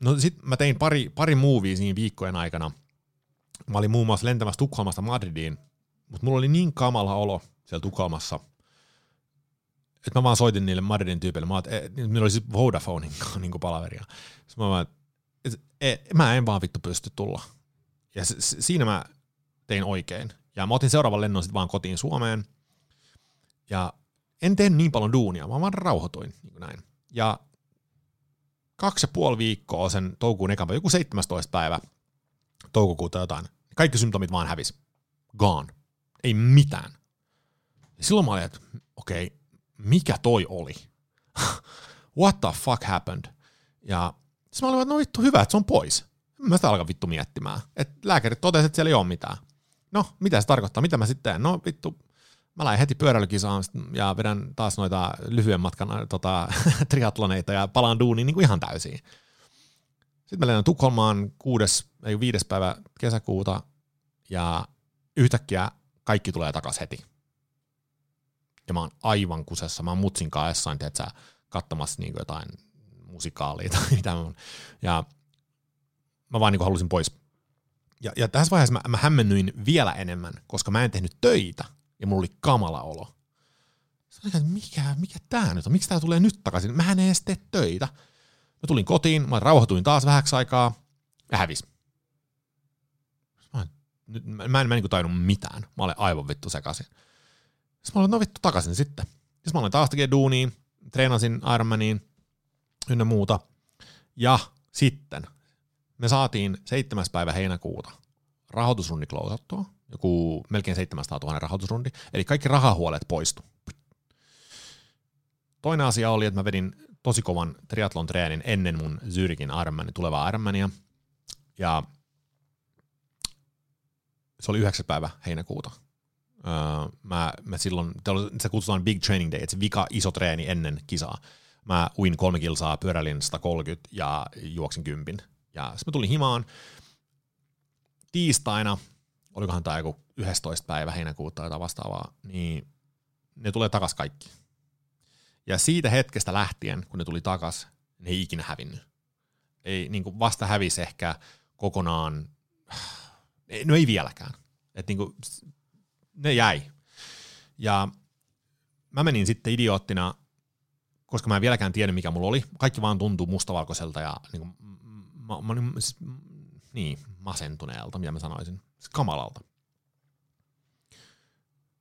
No sit mä tein pari, pari movia siinä viikkojen aikana. Mä olin muun muassa lentämässä Tukholmasta Madridiin, mutta mulla oli niin kamala olo siellä Tukholmassa, että mä vaan soitin niille Madridin tyypeille. Mä että niillä oli siis Vodafonein (laughs) niin palaveria. Sitten mä vaan, että et, mä en vaan vittu pysty tulla. Ja s- s- siinä mä tein oikein. Ja mä otin seuraavan lennon sitten vaan kotiin Suomeen. Ja en tehnyt niin paljon duunia, vaan vaan rauhoituin. Niin kuin näin. Ja kaksi ja puoli viikkoa sen toukokuun ekan joku 17. päivä toukokuuta jotain. Kaikki symptomit vaan hävis. Gone. Ei mitään. Ja silloin mä olin, että okei, okay, mikä toi oli? (laughs) What the fuck happened? Ja sitten mä olin, että no vittu hyvä, että se on pois. Mä sitä alkan vittu miettimään. Että lääkärit totesivat, että siellä ei ole mitään. No, mitä se tarkoittaa? Mitä mä sitten teen? No vittu, mä lähden heti pyöräilykisaan ja vedän taas noita lyhyen matkan tota, (laughs) triatloneita ja palaan duuniin niin kuin ihan täysin. Sitten mä lennän Tukholmaan kuudes, ei viides päivä kesäkuuta ja yhtäkkiä kaikki tulee takas heti. Ja mä oon aivan kusessa. Mä oon mutsin kanssa jossain, sä, katsomassa niin jotain musikaalia tai mitä mä Ja mä vaan niin halusin pois. Ja, ja tässä vaiheessa mä, mä hämmennyin vielä enemmän, koska mä en tehnyt töitä ja mulla oli kamala olo. Sitten että mikä, mikä tää nyt on, miksi tää tulee nyt takaisin, mähän en edes tee töitä. Mä tulin kotiin, mä rauhoituin taas vähäksi aikaa ja hävis. Mä, nyt, mä, mä en, mä en niin tajunnut mitään, mä olen aivan vittu sekaisin. Sitten mä olin, no vittu takaisin sitten. Sitten mä olin taas tekemään duuniin, treenasin Ironmaniin ynnä muuta. Ja sitten me saatiin 7. päivä heinäkuuta rahoitusrundi klousattua joku melkein 700 000 rahoitusrundi, eli kaikki rahahuolet poistu. Toinen asia oli, että mä vedin tosi kovan triathlon treenin ennen mun Zyrikin Ironmanin, tulevaa Ironmania, ja se oli 9. päivä heinäkuuta. Öö, mä, mä silloin, se kutsutaan Big Training Day, että se vika iso treeni ennen kisaa. Mä uin kolme kilsaa, pyöräilin 130 ja juoksin kympin. Ja sitten mä tulin himaan. Tiistaina olikohan tämä joku 11. päivä heinäkuuta tai vastaavaa, niin ne tulee takas kaikki. Ja siitä hetkestä lähtien, kun ne tuli takas, ne ei ikinä hävinnyt. Ei, niin kuin vasta hävisi ehkä kokonaan, no ei vieläkään. Et niin kuin, ne jäi. Ja mä menin sitten idioottina koska mä en vieläkään tiedä, mikä mulla oli. Kaikki vaan tuntuu mustavalkoiselta ja niin kuin, mä, mä, mä, siis, niin, masentuneelta, mitä mä sanoisin. Siis kamalalta.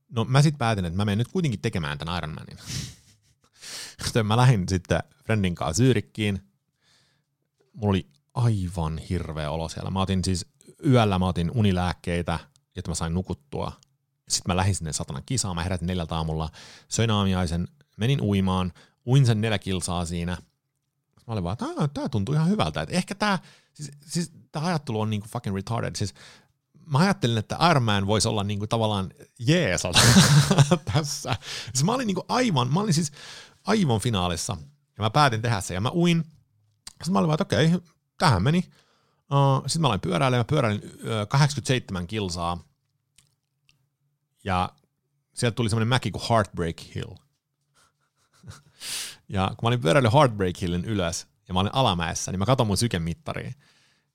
No mä sitten päätin, että mä menen nyt kuitenkin tekemään tämän Ironmanin. (laughs) Sitten mä lähdin sitten friendin kanssa Syyrikkiin. Mulla oli aivan hirveä olo siellä. Mä otin siis yöllä mä otin unilääkkeitä, jotta mä sain nukuttua. Sitten mä lähdin sinne satanan kisaan. Mä herätin neljältä aamulla, söin aamiaisen, menin uimaan, uin sen neljä kilsaa siinä. Mä olin vaan, tää tuntuu ihan hyvältä. Et ehkä tää, siis, siis tää ajattelu on niinku fucking retarded. Siis mä ajattelin, että Iron Man voisi olla niinku tavallaan jeesata (laughs) tässä. Siis mä olin niinku aivan, mä olin siis aivan finaalissa. Ja mä päätin tehdä sen ja mä uin. Sitten mä olin vaan, että okei, tähän meni. Uh, sitten mä aloin pyöräilemään, mä pyöräilin uh, 87 kilsaa. Ja sieltä tuli semmoinen mäki kuin Heartbreak Hill. (laughs) ja kun mä olin pyöräillyt Heartbreak Hillin ylös, ja mä olin alamäessä, niin mä katson mun sykemittariin,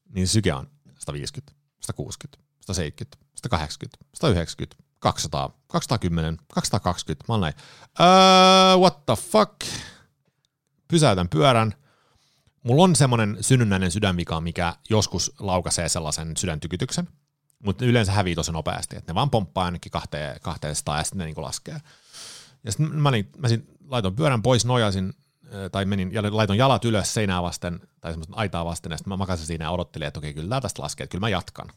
niin syke on 150, 160, 170, 180, 190, 200, 210, 220. Mä oon näin, uh, what the fuck? Pysäytän pyörän. Mulla on semmoinen synnynnäinen sydänvika, mikä joskus laukaisee sellaisen sydäntykytyksen, mutta yleensä hävii tosi nopeasti, että ne vaan pomppaa ainakin kahteen, 200 ja sitten ne niin laskee. Ja sitten mä, olin, mä laitoin pyörän pois, nojasin tai menin ja laitoin jalat ylös seinää vasten tai semmoista aitaa vasten ja sitten mä makasin siinä ja odottelin, että okei, kyllä tästä laskee, että kyllä mä jatkan. (laughs)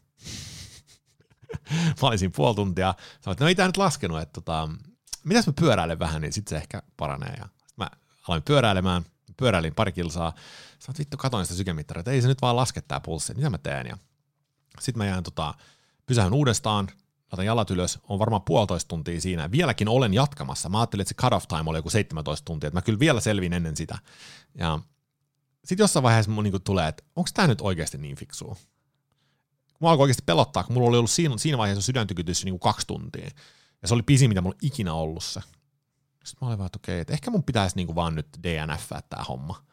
mä olin siinä puoli tuntia, sanoin, että no ei tämä nyt laskenut, että tota, mitäs mä pyöräilen vähän, niin sitten se ehkä paranee. Ja mä aloin pyöräilemään, pyöräilin pari kilsaa, sanoin, että vittu katoin sitä sykemittaria, että ei se nyt vaan laske tämä pulssi, mitä mä teen. Ja sitten mä jään tota, pysähyn uudestaan, laitan jalat ylös, on varmaan puolitoista tuntia siinä. Vieläkin olen jatkamassa. Mä ajattelin, että se cut-off time oli joku 17 tuntia, että mä kyllä vielä selvin ennen sitä. Ja sitten jossain vaiheessa mun niinku tulee, että onko tämä nyt oikeasti niin fiksua? Mua alkoi oikeasti pelottaa, kun mulla oli ollut siinä, siinä vaiheessa sydäntykytys niinku kaksi tuntia. Ja se oli pisin, mitä mulla ikinä ollut se. Sitten mä olin vaan, että okei, että ehkä mun pitäisi niinku vaan nyt DNF tämä homma.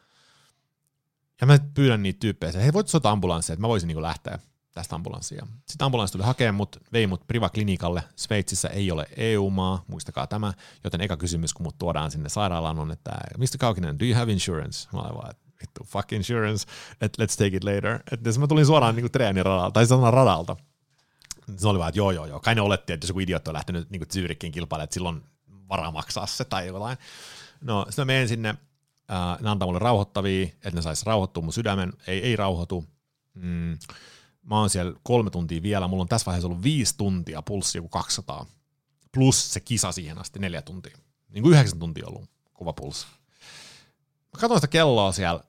Ja mä pyydän niitä tyyppejä, että hei, voit soittaa ambulanssia, että mä voisin niinku lähteä tästä ambulanssia. Sitten ambulanssi tuli hakemaan mut, vei mut Priva-klinikalle. Sveitsissä ei ole EU-maa, muistakaa tämä. Joten eka kysymys, kun mut tuodaan sinne sairaalaan on, että Mr. Kaukinen, do you have insurance? Mä olen vaan, vittu, fuck insurance, et let's take it later. Että mä tulin suoraan niin treeniradalta, tai sanan radalta. Se oli vaan, että joo, joo, joo. Kai ne oletti, että jos joku idiootti on lähtenyt niin Zyrikkiin kilpailemaan, että silloin varaa maksaa se tai jotain. No, sitten mä menen sinne, äh, ne antaa mulle rauhoittavia, että ne sais rauhoittua mun sydämen, ei, ei rauhoitu. Mm, mä oon siellä kolme tuntia vielä, mulla on tässä vaiheessa ollut viisi tuntia, pulssi joku 200, plus se kisa siihen asti neljä tuntia. Niin kuin yhdeksän tuntia ollut kova pulssi. Mä katsoin sitä kelloa siellä,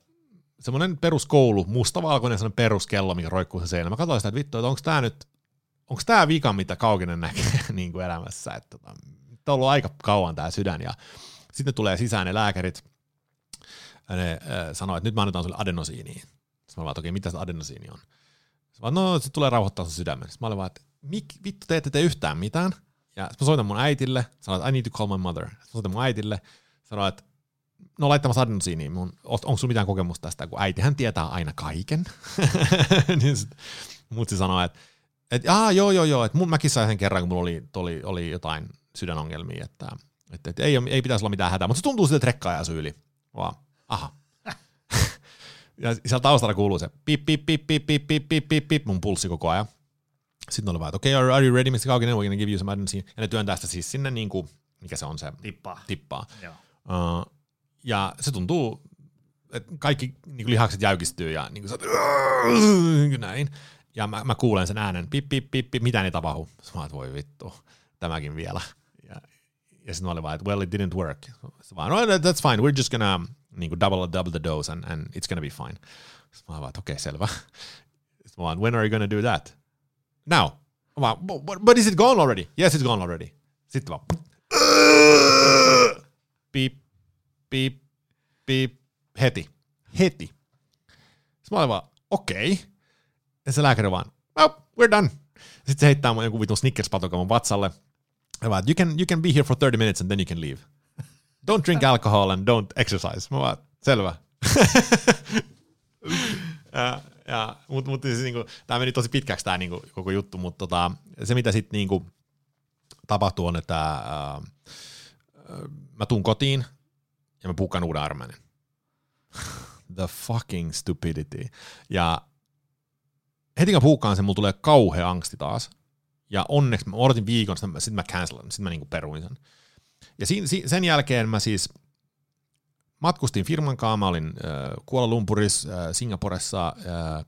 semmoinen peruskoulu, mustavalkoinen semmoinen peruskello, mikä roikkuu se seinä. Mä katsoin sitä, että vittu, että onko tämä nyt, onko tämä vika, mitä Kaukinen näkee (laughs) niin kuin elämässä, että tota, on ollut aika kauan tämä sydän, ja sitten tulee sisään ne lääkärit, ne äh, sanoo, että nyt mä annetaan sulle adenosiiniin. Sitten mä vaan, että okei, mitä se adenosiini on? Se vaan, no se tulee rauhoittaa sun sydämen. Sitten mä olin vaan, että mik, vittu te ette tee yhtään mitään. Ja sitten mä soitan mun äitille, sanoin, että I need to call my mother. Sitten mä soitan mun äitille, sanoin, että no laittamassa adenosiiniin, mun, onko sulla mitään kokemusta tästä, kun äitihän tietää aina kaiken. (laughs) niin sit, mutsi sanoi, että et, Aa, joo, joo, joo, että mäkin sain sen kerran, kun mulla oli, oli, oli jotain sydänongelmia, että, että, että ei, ei pitäisi olla mitään hätää, mutta se tuntuu siltä, että rekka ajaa yli. Vaan, aha, ja siellä taustalla kuuluu se pip, pip, pip, pip, pip, pip, pip, pip, pip, mun pulssi koko ajan. Sitten oli vaan, että okei, okay, are, you ready, Mr. Kaukinen, we're gonna give you some adenosine. Ja ne työntää sitä siis sinne niin kuin, mikä se on se? Tippaa. Tippaa. Joo. Uh, ja se tuntuu, että kaikki niin kuin lihakset jäykistyy ja niin kuin, niin näin. Ja mä, mä, kuulen sen äänen, pip, pip, pip, pip mitä ne tapahtuu. Mä oon, voi vittu, tämäkin vielä. Ja, ja sitten mä olin vaan, että well, it didn't work. Sitten vaan, no, that's fine, we're just gonna niin kuin double, double the dose and, and it's gonna be fine. Sitten mä vaan, okei, okay, selvä. Sitten mä vaan, when are you gonna do that? Now. Mä vaan, but, but is it gone already? Yes, it's gone already. Sitten vaan, piip, piip, piip, heti. Heti. Sitten mä vaan, okei. Okay. Ja se lääkäri vaan, well, we're done. Sitten se heittää mun joku vitun Snickers-patokan mun vatsalle. Ja vaan, you can, you can be here for 30 minutes and then you can leave don't drink alcohol and don't exercise. Mä vaan, selvä. (laughs) ja, ja, mutta mut, siis, niinku, tämä meni tosi pitkäksi tämä niinku, koko juttu, mutta tota, se mitä sitten niinku, tapahtuu on, että ää, mä tuun kotiin ja mä puukkaan uuden armeenin. The fucking stupidity. Ja heti kun puukkaan sen, mulla tulee kauhea angsti taas. Ja onneksi mä odotin viikon, sitten mä, sit mä cancelan, sitten mä niinku peruin sen. Ja si, si, sen jälkeen mä siis matkustin firman kanssa, mä olin äh, Kuala Lumpurissa, äh, Singaporessa, äh,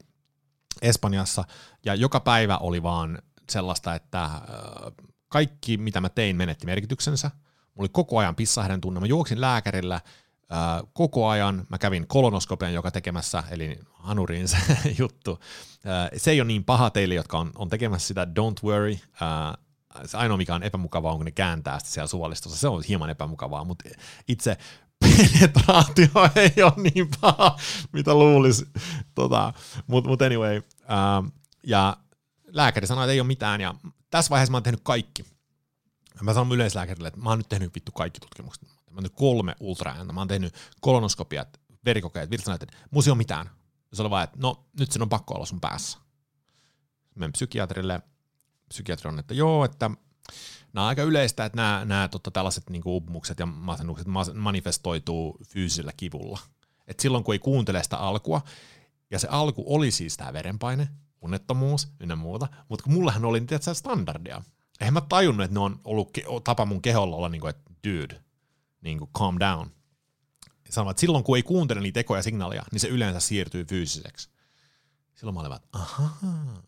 Espanjassa, ja joka päivä oli vaan sellaista, että äh, kaikki mitä mä tein menetti merkityksensä. Mulla oli koko ajan pissahden tunne. Mä juoksin lääkärillä äh, koko ajan. Mä kävin kolonoskopian joka tekemässä, eli hanurin se (laughs) juttu. Äh, se ei ole niin paha teille, jotka on, on tekemässä sitä, don't worry. Äh, se ainoa, mikä on epämukavaa, on kun ne kääntää sitä siellä suolistossa. Se on hieman epämukavaa, mutta itse (laughs) penetraatio ei ole niin paha, mitä luulisi. Tota, mutta mut anyway, uh, ja lääkäri sanoi, että ei ole mitään, ja tässä vaiheessa mä oon tehnyt kaikki. Mä sanon yleislääkärille, että mä oon nyt tehnyt vittu kaikki tutkimukset. Mä oon tehnyt kolme ultraääntä, mä oon tehnyt kolonoskopiat, verikokeet, virtsanäytet, mulla ei ole mitään. Se oli vaan, että no nyt sen on pakko olla sun päässä. Menen psykiatrille, psykiatri että joo, että nämä on aika yleistä, että nämä, nämä totta, tällaiset niin uupumukset ja masennukset manifestoituu fyysisellä kivulla. Et silloin kun ei kuuntele sitä alkua, ja se alku oli siis tämä verenpaine, unettomuus ynnä muuta, mutta kun mullahan oli niitä standardia. Eihän mä tajunnut, että ne on ollut tapa mun keholla olla niin kuin, että dude, niin kuin calm down. Sanoin, että silloin kun ei kuuntele niitä tekoja signaaleja, niin se yleensä siirtyy fyysiseksi. Silloin mä olin että ahaa.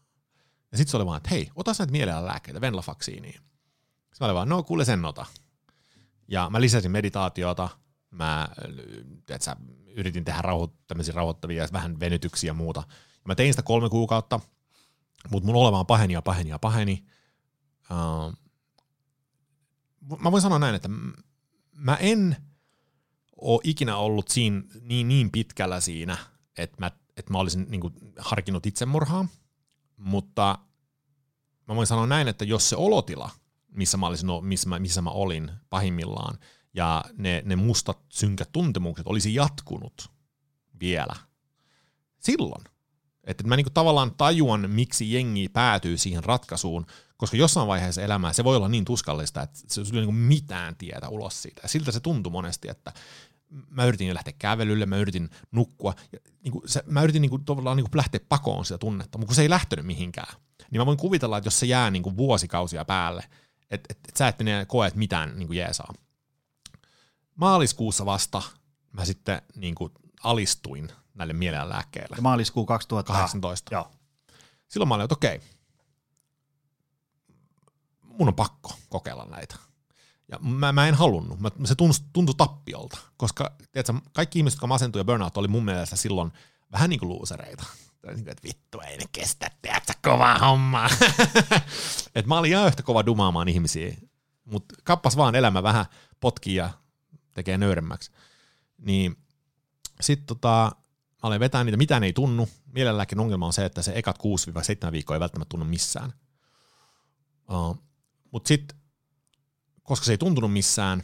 Ja sitten se oli vaan, että hei, ota näitä mielellä lääkkeitä, venlafaksiiniin. Sitten mä olin vaan, no kuule sen ota. Ja mä lisäsin meditaatiota, mä sä, yritin tehdä rauho, rauhoittavia vähän venytyksiä ja muuta. Ja mä tein sitä kolme kuukautta, mutta mun oleva paheni ja paheni ja paheni. Uh, mä voin sanoa näin, että mä en ole ikinä ollut siinä niin, niin pitkällä siinä, että mä, että mä olisin niin kuin, harkinnut itsemurhaa, mutta mä voin sanoa näin, että jos se olotila, missä mä, olisin, missä mä, missä mä olin pahimmillaan, ja ne, ne mustat synkät tuntemukset olisi jatkunut vielä silloin, että mä niinku tavallaan tajuan, miksi jengi päätyy siihen ratkaisuun, koska jossain vaiheessa elämää se voi olla niin tuskallista, että se ei niinku mitään tietä ulos siitä. Ja siltä se tuntui monesti, että mä yritin lähteä kävelylle, mä yritin nukkua, ja niinku se, mä yritin niinku, tavallaan niinku lähteä pakoon sitä tunnetta, mutta kun se ei lähtenyt mihinkään, niin mä voin kuvitella, että jos se jää niinku vuosikausia päälle, että et, et sä et enää koe, että mitään niinku jeesaa. Maaliskuussa vasta mä sitten niinku alistuin näille mielenlääkkeille. Ja maaliskuu 2018. Joo. Silloin mä olin, että okei, mun on pakko kokeilla näitä. Ja mä, mä en halunnut, mä, se tuntui, tuntui tappiolta, koska tiedätkö, kaikki ihmiset, jotka masentui ja burnout, oli mun mielestä silloin vähän niin kuin luusereita. Niin että vittu, ei ne kestä, tiedätkö, kovaa hommaa. (laughs) Et mä olin ihan yhtä kova dumaamaan ihmisiä, mutta kappas vaan elämä vähän potkii ja tekee nöyremmäksi. Niin sitten tota, mä olen vetänyt niitä, mitään ei tunnu. Mielelläkin ongelma on se, että se ekat 6-7 viikkoa ei välttämättä tunnu missään. Uh, Mutta sitten, koska se ei tuntunut missään,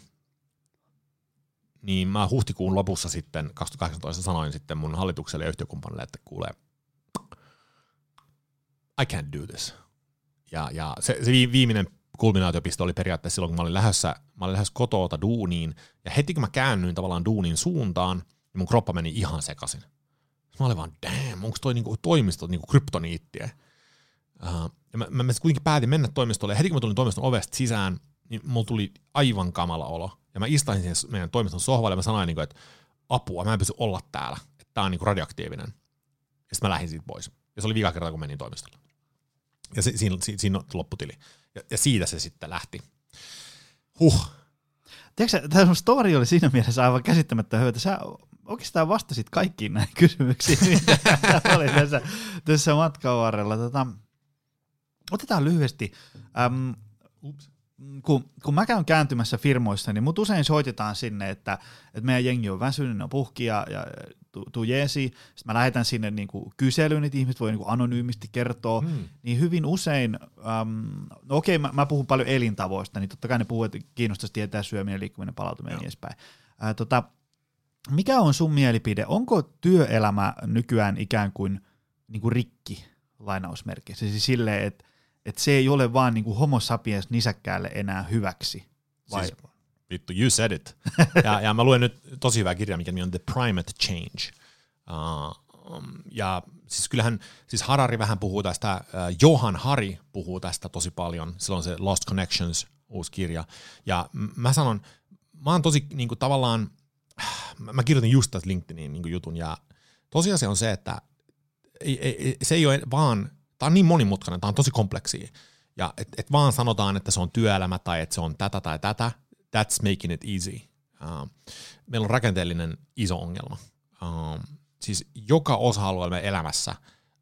niin mä huhtikuun lopussa sitten 2018 sanoin sitten mun hallitukselle ja yhtiökumppanille, että kuulee, I can't do this. Ja, ja se, se viimeinen kulminaatiopiste oli periaatteessa silloin, kun mä olin lähdössä, mä olin lähdössä kotoota duuniin, ja heti kun mä käännyin tavallaan duunin suuntaan, niin mun kroppa meni ihan sekaisin. Mä olin vaan, damn, onko toi niinku toimisto niinku kryptoniittiä? Uh, ja mä, mä, mä kuitenkin päätin mennä toimistolle, ja heti kun mä tulin toimiston ovesta sisään, niin mulla tuli aivan kamala olo. Ja mä istahin siihen meidän toimiston sohvalle, ja mä sanoin, niinku, että apua, mä en pysty olla täällä, että tää on niinku radioaktiivinen. Ja sitten mä lähdin siitä pois. Ja se oli vika kerta, kun menin toimistolle. Ja se, siinä, siinä, siinä lopputili. Ja, ja siitä se sitten lähti. Huh. Tiedätkö, tämä story oli siinä mielessä aivan käsittämättä hyvä, että sä oikeastaan vastasit kaikkiin näihin kysymyksiin, (laughs) mitä oli tässä, tässä matkan varrella. Tota, otetaan lyhyesti. Ähm, Ups. Kun, kun mä käyn kääntymässä firmoissa, niin mut usein soitetaan sinne, että, että meidän jengi on väsynyt, ne on puhki ja, ja tuu tu jeesi. Sitten mä lähetän sinne niin kuin kyselyyn, että ihmiset voi niin kuin anonyymisti kertoa. Hmm. Niin hyvin usein, ähm, no okei, mä, mä puhun paljon elintavoista, niin totta kai ne puhuu, että kiinnostaisi tietää syöminen, liikkuminen, palautuminen ja niin edespäin. Äh, tota, mikä on sun mielipide? Onko työelämä nykyään ikään kuin, niin kuin rikki lainausmerkeissä? Siis silleen, että, että se ei ole vaan niin kuin homo sapiens nisäkkäälle enää hyväksi. Vai? Siis, vittu, you said it. (laughs) ja, ja mä luen nyt tosi hyvää kirjaa, mikä nimi on The Primate Change. Uh, ja siis kyllähän, siis Harari vähän puhuu tästä, uh, Johan Hari puhuu tästä tosi paljon, silloin se Lost Connections uusi kirja, ja mä sanon, mä oon tosi niin kuin, tavallaan, mä kirjoitin just tästä LinkedInin niin kuin, jutun, ja tosiasia on se, että ei, ei, se ei ole vaan, tämä on niin monimutkainen, tämä on tosi kompleksi, ja et, et vaan sanotaan, että se on työelämä tai että se on tätä tai tätä, that's making it easy. Uh, meillä on rakenteellinen iso ongelma. Uh, siis joka osa-alueella elämässä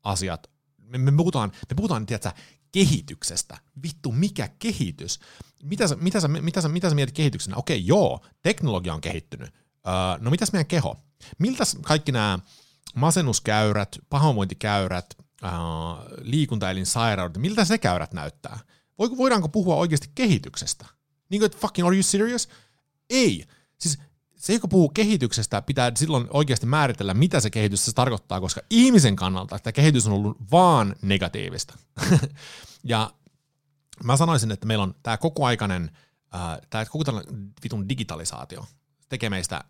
asiat, me, me puhutaan, me puhutaan tiedätkö, kehityksestä. Vittu, mikä kehitys? Mitä sä, mitä sä, mitä sä, mitä sä mietit kehityksenä? Okei, joo, teknologia on kehittynyt. Uh, no mitäs meidän keho? Miltä kaikki nämä masennuskäyrät, pahoinvointikäyrät, liikuntaelinsairaudet, miltä se käyrät näyttää? Voidaanko puhua oikeasti kehityksestä? Niin kuin, että fucking are you serious? Ei. Siis se, joka puhuu kehityksestä, pitää silloin oikeasti määritellä, mitä se kehitys se tarkoittaa, koska ihmisen kannalta tämä kehitys on ollut vaan negatiivista. (laughs) ja mä sanoisin, että meillä on tämä kokoaikainen, äh, tämä koko tällainen vitun digitalisaatio tekee meistä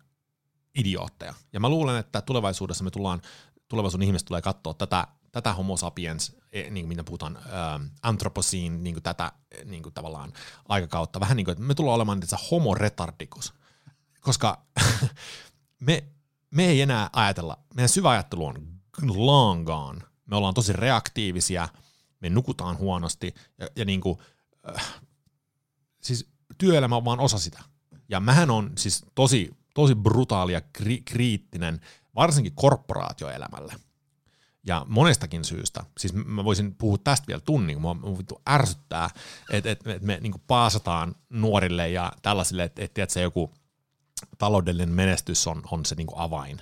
idiootteja. Ja mä luulen, että tulevaisuudessa me tullaan, tulevaisuuden ihmiset tulee katsoa tätä, tätä homo sapiens, e, niin kuin mitä puhutaan, antroposiin, niin kuin tätä niin kuin tavallaan aikakautta. Vähän niin kuin, että me tullaan olemaan että homo retardicus – koska (laughs) me, me ei enää ajatella, meidän syväajattelu on long gone. Me ollaan tosi reaktiivisia, me nukutaan huonosti ja, ja niin kuin, äh, siis työelämä on vaan osa sitä. Ja mähän on siis tosi, tosi brutaali ja kri- kriittinen, varsinkin korporaatioelämälle. Ja monestakin syystä. Siis mä voisin puhua tästä vielä tunnin, kun mua vittu ärsyttää, että et, et me niinku paasataan nuorille ja tällaisille, että et, et, se joku – taloudellinen menestys on, on se niin kuin avain.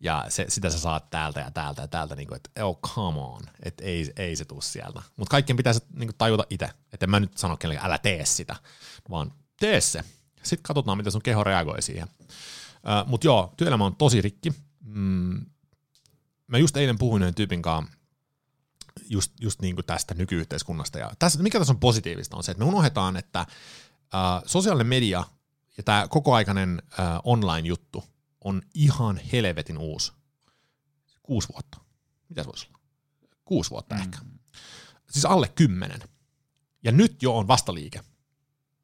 Ja se, sitä sä saat täältä ja täältä ja täältä, niin kuin, että oh come on, että ei, ei se tule sieltä. Mutta kaikkien pitäisi niin kuin tajuta itse, että mä nyt sano kenellekään, älä tee sitä, vaan tee se. Sitten katsotaan, miten sun keho reagoi siihen. Mutta joo, työelämä on tosi rikki. Mm, mä just eilen puhuin yhden tyypin kanssa just, just niin kuin tästä nykyyhteiskunnasta. Ja tässä, mikä tässä on positiivista on se, että me unohdetaan, että uh, sosiaalinen media ja tämä kokoaikainen äh, online-juttu on ihan helvetin uusi. Kuusi vuotta. Mitä se voisi olla? Kuusi vuotta mm. ehkä. Siis alle kymmenen. Ja nyt jo on vastaliike.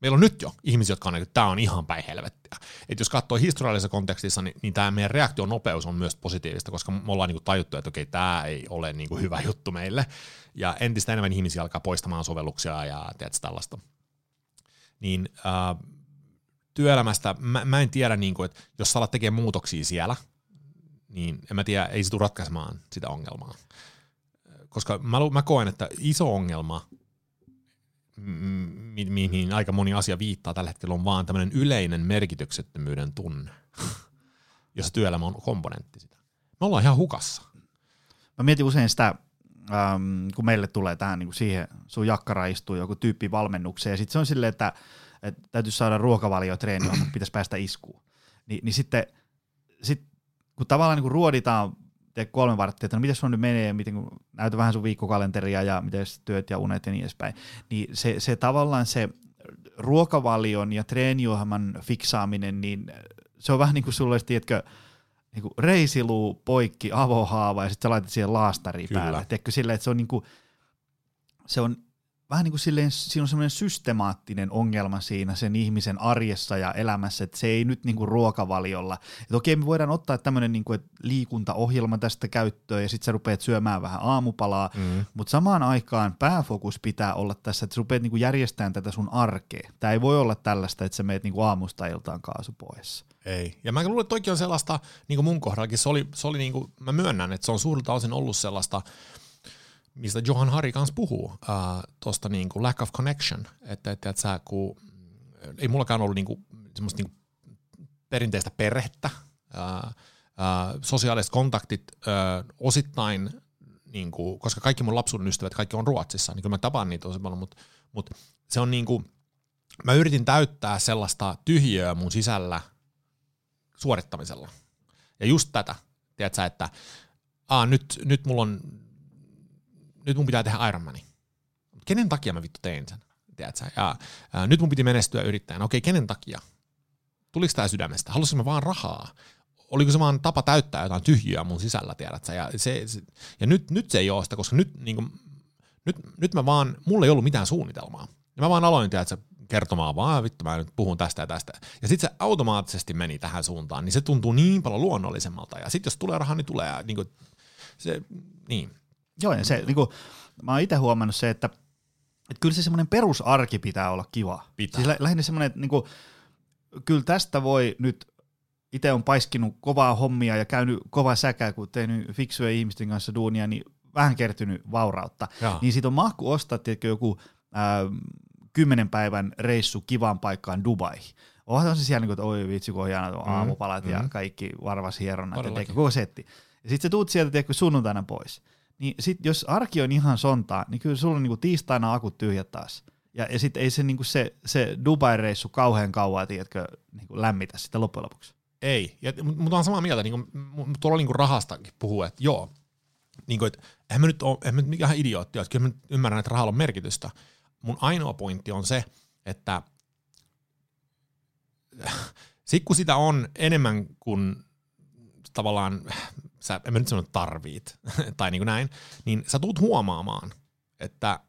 Meillä on nyt jo ihmisiä, jotka on että tämä on ihan päin helvettiä. Et jos katsoo historiallisessa kontekstissa, niin, niin tämä meidän reaktionopeus on myös positiivista, koska me ollaan niinku tajuttu, että okei, tämä ei ole niinku hyvä juttu meille. Ja entistä enemmän ihmisiä alkaa poistamaan sovelluksia ja tiedätkö, tällaista. Niin äh, työelämästä, mä, mä en tiedä, niin kuin, että jos sä alat tekemään muutoksia siellä, niin en mä tiedä, ei se tule ratkaisemaan sitä ongelmaa. Koska mä, mä koen, että iso ongelma, mi- mi- aika moni asia viittaa tällä hetkellä, on vaan tämmöinen yleinen merkityksettömyyden tunne, (laughs) jossa työelämä on komponentti sitä. Me ollaan ihan hukassa. Mä mietin usein sitä, ähm, kun meille tulee tähän niin kuin siihen, sun jakkara istuu joku tyyppi valmennukseen, ja sitten se on silleen, että että täytyy saada ruokavalio treeni, pitäisi päästä iskuun. Ni, niin sitten sit, kun tavallaan niin kun ruoditaan kolme varttia, että no miten sun nyt menee, miten kun näytä vähän sun viikkokalenteria ja miten työt ja unet ja niin edespäin, niin se, se tavallaan se ruokavalion ja treeniohjelman fiksaaminen, niin se on vähän niin kuin sulle, tiedätkö, niin kuin reisiluu, poikki, avohaava ja sitten sä laitat siihen laastari päälle. Tiedätkö, sille, että se on, niin kuin, se on vähän niin kuin silleen, siinä on semmoinen systemaattinen ongelma siinä sen ihmisen arjessa ja elämässä, että se ei nyt niin kuin ruokavaliolla. Että okei, me voidaan ottaa tämmöinen niin kuin, liikuntaohjelma tästä käyttöön ja sitten sä rupeat syömään vähän aamupalaa, mm. mutta samaan aikaan pääfokus pitää olla tässä, että sä rupeat niin kuin järjestämään tätä sun arkea. Tämä ei voi olla tällaista, että sä meet niin kuin aamusta iltaan kaasupohjassa. Ei. Ja mä luulen, että toikin on sellaista, niin kuin mun kohdallakin, se oli, se oli niin kuin, mä myönnän, että se on suurilta osin ollut sellaista, mistä Johan Hari kanssa puhuu, uh, tuosta niinku lack of connection, että, että, että sä, kun, ei mullakaan ollut niinku, semmoista niinku perinteistä perhettä, uh, uh, sosiaaliset kontaktit uh, osittain, niinku, koska kaikki mun lapsuuden ystävät, kaikki on Ruotsissa, niin kyllä mä tapaan niitä tosi paljon, mutta mut se on niinku, mä yritin täyttää sellaista tyhjöä mun sisällä suorittamisella. Ja just tätä, tiedätkö, että aa, nyt, nyt mulla on nyt mun pitää tehdä Ironmani. Kenen takia mä vittu tein sen? Tiedätkö? Ja ää, nyt mun piti menestyä yrittäjänä. Okei, kenen takia? Tuliko tämä sydämestä? Halusinko mä vaan rahaa? Oliko se vaan tapa täyttää jotain tyhjiä mun sisällä, tiedät sä? Ja, se, se, ja nyt, nyt se ei ole sitä, koska nyt, niin kuin, nyt, nyt mä vaan, mulla ei ollut mitään suunnitelmaa. Ja mä vaan aloin, tiedät sä, kertomaan vaan, vittu mä nyt puhun tästä ja tästä. Ja sitten se automaattisesti meni tähän suuntaan, niin se tuntuu niin paljon luonnollisemmalta. Ja sitten jos tulee rahaa, niin tulee. Niin kuin, se, niin. Joo, ja se, niin kuin, mä oon itse huomannut se, että, että kyllä se semmoinen perusarki pitää olla kiva. Pitää. Siis lähinnä semmoinen, että niin kuin, kyllä tästä voi nyt, itse on paiskinut kovaa hommia ja käynyt kovaa säkää, kun tehnyt fiksuja ihmisten kanssa duunia, niin vähän kertynyt vaurautta. Jaa. Niin siitä on mahku ostaa, tiedätkö, joku ää, kymmenen päivän reissu kivaan paikkaan Dubaihin. Onhan se siellä, niin kuin, että oi vitsi, kun on hienot Mm, aamupalat ja mm. kaikki varvashieronnat ja Todellakin. tiedätkö, koko setti. Ja sitten sä tuut sieltä tiedätkö, sunnuntaina pois. Niin sit jos arki on ihan sontaa, niin kyllä sulla on niin kuin tiistaina akut tyhjät taas. Ja, ja sitten ei se, niin kuin se, se Dubai-reissu kauhean kauan, tiedätkö, niin kuin lämmitä sitä loppujen lopuksi. Ei, mutta on samaa mieltä, niin kuin, tuolla niin kuin rahastakin puhuu, että joo, niin kuin, että eihän mä nyt ole, eihän mä nyt ihan idiootti että kyllä mä ymmärrän, että rahalla on merkitystä. Mun ainoa pointti on se, että sit kun sitä on enemmän kuin tavallaan, sä, en mä nyt sano että tarvit, (laughs) tai niin kuin näin, niin sä tulet huomaamaan, että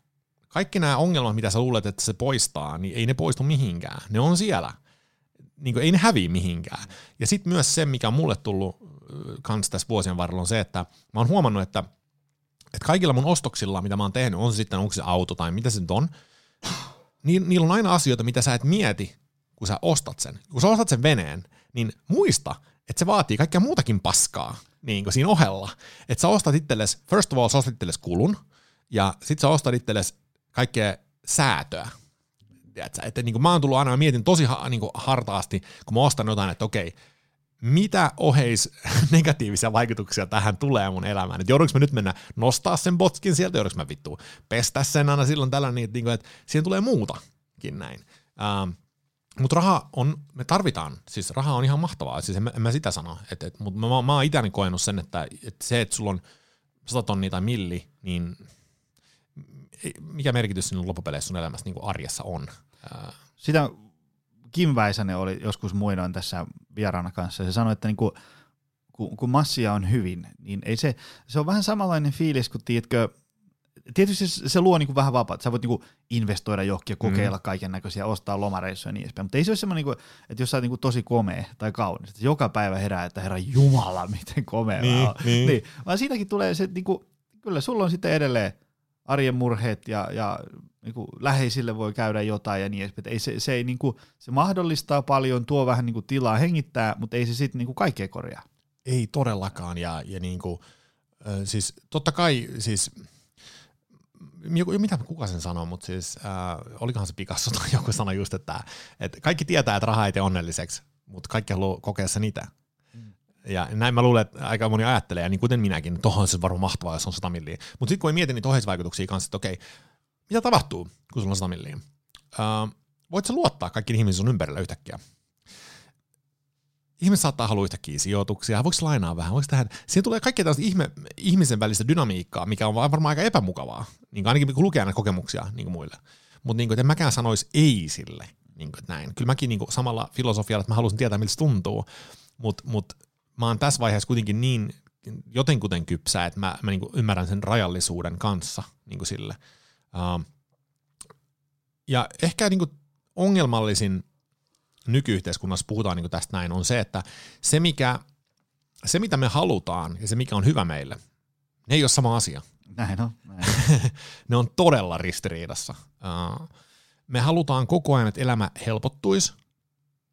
kaikki nämä ongelmat, mitä sä luulet, että se poistaa, niin ei ne poistu mihinkään. Ne on siellä. Niin kuin, ei ne häviä mihinkään. Ja sitten myös se, mikä on mulle tullut kans tässä vuosien varrella, on se, että mä oon huomannut, että, että kaikilla mun ostoksilla, mitä mä oon tehnyt, on se sitten onko se auto tai mitä se nyt on, niin niillä on aina asioita, mitä sä et mieti, kun sä ostat sen. Kun sä ostat sen veneen, niin muista, että se vaatii kaikkea muutakin paskaa niin kuin siinä ohella. Että sä ostat itsellesi, first of all, sä ostat itsellesi kulun, ja sit sä ostat itsellesi kaikkea säätöä. Tiedätkö? Että niin kuin mä oon tullut aina, mä mietin tosi ha, niin kuin hartaasti, kun mä ostan jotain, että okei, mitä oheis (laughs) negatiivisia vaikutuksia tähän tulee mun elämään. Että joudunko mä nyt mennä nostaa sen botskin sieltä, joudunko mä vittu pestä sen aina silloin tällä, niin, että, että siihen tulee muutakin näin. Ähm, mutta raha on, me tarvitaan, siis raha on ihan mahtavaa, siis en, mä- en mä sitä sano, et, et, mutta mä, mä oon itseäni koenut sen, että, että se, että sulla on sata tonnia tai milli, niin mikä merkitys sinun loppupeleissä sun elämässä niin kuin arjessa on. Sitä Kim Väisänen oli joskus muinoin tässä vieraana kanssa, se sanoi, että niinku, kun, kun massia on hyvin, niin ei se, se on vähän samanlainen fiilis, kun tiedätkö, tietysti se, se luo niinku vähän vapaata, sä voit niinku investoida johonkin ja kokeilla mm. kaiken näköisiä, ostaa lomareissuja ja niin edespäin, mutta ei se ole semmoinen, niinku, että jos sä oot niinku tosi komea tai kaunis, että joka päivä herää, että herra jumala, (laughs) miten komea Niin, mä oon. niin. niin, vaan siitäkin tulee se, niinku, kyllä sulla on sitten edelleen arjen murheet ja, ja niinku, läheisille voi käydä jotain ja niin edespäin. Ei se, se, ei, niinku, se mahdollistaa paljon, tuo vähän niinku, tilaa hengittää, mutta ei se sitten niinku, kaikkea korjaa. ei todellakaan, ja, ja niin kuin, ö, siis totta kai, siis joku, mitä kuka sen sanoi, mutta siis äh, olikohan se Picasso tai (laughs) joku sanoi just, että, että kaikki tietää, että raha ei tee onnelliseksi, mutta kaikki haluaa kokea sen itse. Ja näin mä luulen, että aika moni ajattelee, ja niin kuten minäkin, tohon se varmaan mahtavaa, jos on 100 milliä. Mutta sitten kun ei mieti niitä oheisvaikutuksia kanssa, että okei, mitä tapahtuu, kun sulla on 100 milliä? Uh, voit sä luottaa kaikkiin ihmisiin sun ympärillä yhtäkkiä? Ihmiset saattaa haluaa yhtäkkiä sijoituksia, voiko lainaa vähän, voiko tähän, siihen tulee kaikkea tällaista ihme, ihmisen välistä dynamiikkaa, mikä on varmaan aika epämukavaa, niin ainakin kun lukee näitä kokemuksia niin muille. Mutta niin en mäkään sanoisi ei sille, niin kuin, näin. Kyllä mäkin niin kuin, samalla filosofialla, että mä haluaisin tietää, miltä se tuntuu, mutta mut, mä oon tässä vaiheessa kuitenkin niin jotenkuten kypsä, että mä, mä niin kuin ymmärrän sen rajallisuuden kanssa niin kuin sille. Uh, ja ehkä niin kuin ongelmallisin nykyyhteiskunnassa puhutaan niin tästä näin, on se, että se, mikä, se mitä me halutaan ja se mikä on hyvä meille, ne ei ole sama asia. Näin on. Näin. (laughs) ne on todella ristiriidassa. Uh, me halutaan koko ajan, että elämä helpottuisi,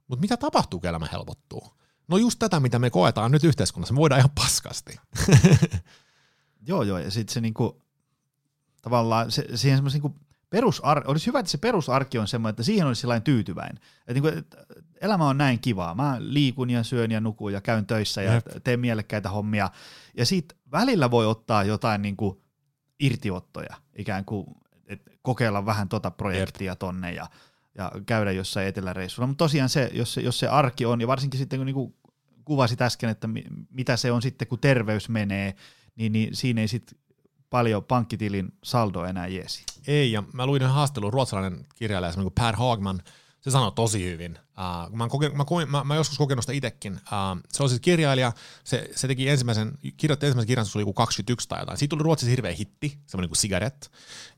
mutta mitä tapahtuu, kun elämä helpottuu? No just tätä, mitä me koetaan nyt yhteiskunnassa. Me voidaan ihan paskasti. (laughs) joo, joo, ja sitten se niinku, tavallaan se, siihen semmoisen niinku perusar, olisi hyvä, että se perusarki on semmoinen, että siihen olisi sellainen tyytyväinen. Että niinku, että elämä on näin kivaa. Mä liikun ja syön ja nukun ja käyn töissä ja Jep. teen mielekkäitä hommia. Ja sitten välillä voi ottaa jotain niinku irtiottoja, ikään kuin että kokeilla vähän tota projektia Jep. tonne ja, ja käydä jossain eteläreissulla. Mutta tosiaan se jos, se, jos se arki on, ja varsinkin sitten kun niinku kuvasit äsken, että mi, mitä se on sitten, kun terveys menee, niin, niin siinä ei sitten paljon pankkitilin saldo enää jeesi. Ei, ja mä luin haastelun, ruotsalainen kirjailija, semmoinen kuin Per Hagman, se sanoi tosi hyvin. Uh, mä, koke, mä, koin, mä, mä joskus kokenut sitä itsekin. Uh, se on siis kirjailija, se, se teki ensimmäisen, kirjoitti ensimmäisen kirjan, se oli joku 21 tai jotain. Siitä tuli Ruotsissa hirveä hitti, semmoinen kuin Cigarette.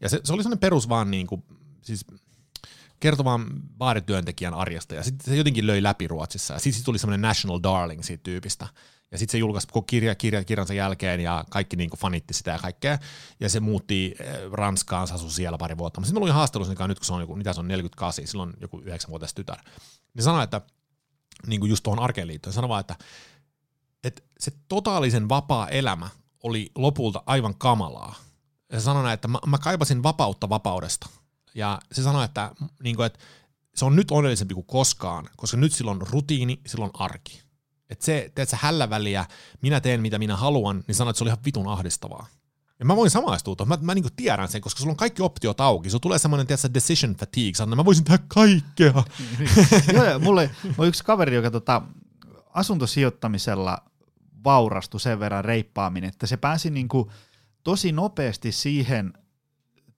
Ja se, se oli semmoinen perus vaan niin kuin, siis kertomaan baarityöntekijän arjesta, ja sitten se jotenkin löi läpi Ruotsissa, ja sitten tuli semmoinen national darling siitä tyypistä. Ja sitten se julkaisi koko kirja, kirja kirjansa jälkeen ja kaikki niinku fanitti sitä ja kaikkea. Ja se muutti eh, Ranskaan, se asui siellä pari vuotta. Sitten mä luin haastattelussa, nyt kun se on joku, mitä se on 48, silloin joku 9-vuotias tytär. Niin sanoi, että niin kuin just tuohon arkeen liittyen, sanoi vaan, että, että se totaalisen vapaa elämä oli lopulta aivan kamalaa. Ja se sanoi että mä, mä kaipasin vapautta vapaudesta. Ja se sanoi, että, niin kuin, että se on nyt onnellisempi kuin koskaan, koska nyt silloin rutiini, silloin arki. Että se, teet sä hällä väliä, minä teen mitä minä haluan, niin sanoit, että se oli ihan vitun ahdistavaa. Ja mä voin samaistua tuohon. Mä, mä niinku tiedän sen, koska sulla on kaikki optiot auki. Sulla tulee semmoinen, tiedätkö, decision fatigue. Sanoin, mä voisin tehdä kaikkea. (laughs) Joo, ja mulle on yksi kaveri, joka tota, asuntosijoittamisella vaurastui sen verran reippaaminen, että se pääsi niinku tosi nopeasti siihen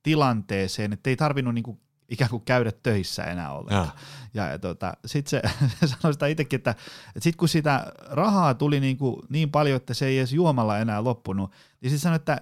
tilanteeseen, että ei tarvinnut niinku ikään kuin käydä töissä enää ollenkaan. Ja, ja tota, sitten se, (laughs) se sanoi sitä itsekin, että, että sitten kun sitä rahaa tuli niin, kuin niin paljon, että se ei edes juomalla enää loppunut, niin sitten sanoi, että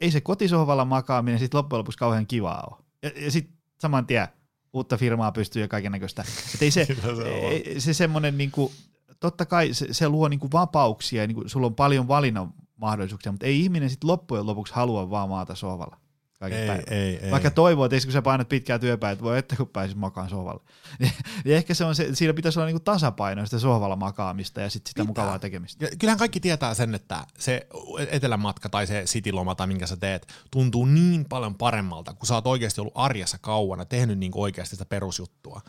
ei se kotisohvalla makaaminen sitten loppujen lopuksi kauhean kivaa ole. Ja, ja sitten saman tien uutta firmaa pystyy ja kaiken näköistä. Ei se, (laughs) ei, se semmoinen, niin kuin, totta kai se, se luo niin kuin vapauksia ja niin kuin, sulla on paljon valinnan mahdollisuuksia, mutta ei ihminen sitten loppujen lopuksi halua vaan maata sohvalla kaiken ei, päivän. ei, ei. Vaikka toivoo, että kun sä painat pitkää työpäivää, että voi että kun pääsis makaan sohvalle. (laughs) niin, ehkä se on se, siinä pitäisi olla niinku tasapaino sitä sohvalla makaamista ja sit sitä Pitää. mukavaa tekemistä. Ja kyllähän kaikki tietää sen, että se etelämatka tai se sitiloma tai minkä sä teet tuntuu niin paljon paremmalta, kun sä oot oikeasti ollut arjessa kauan ja tehnyt niin oikeasti sitä perusjuttua.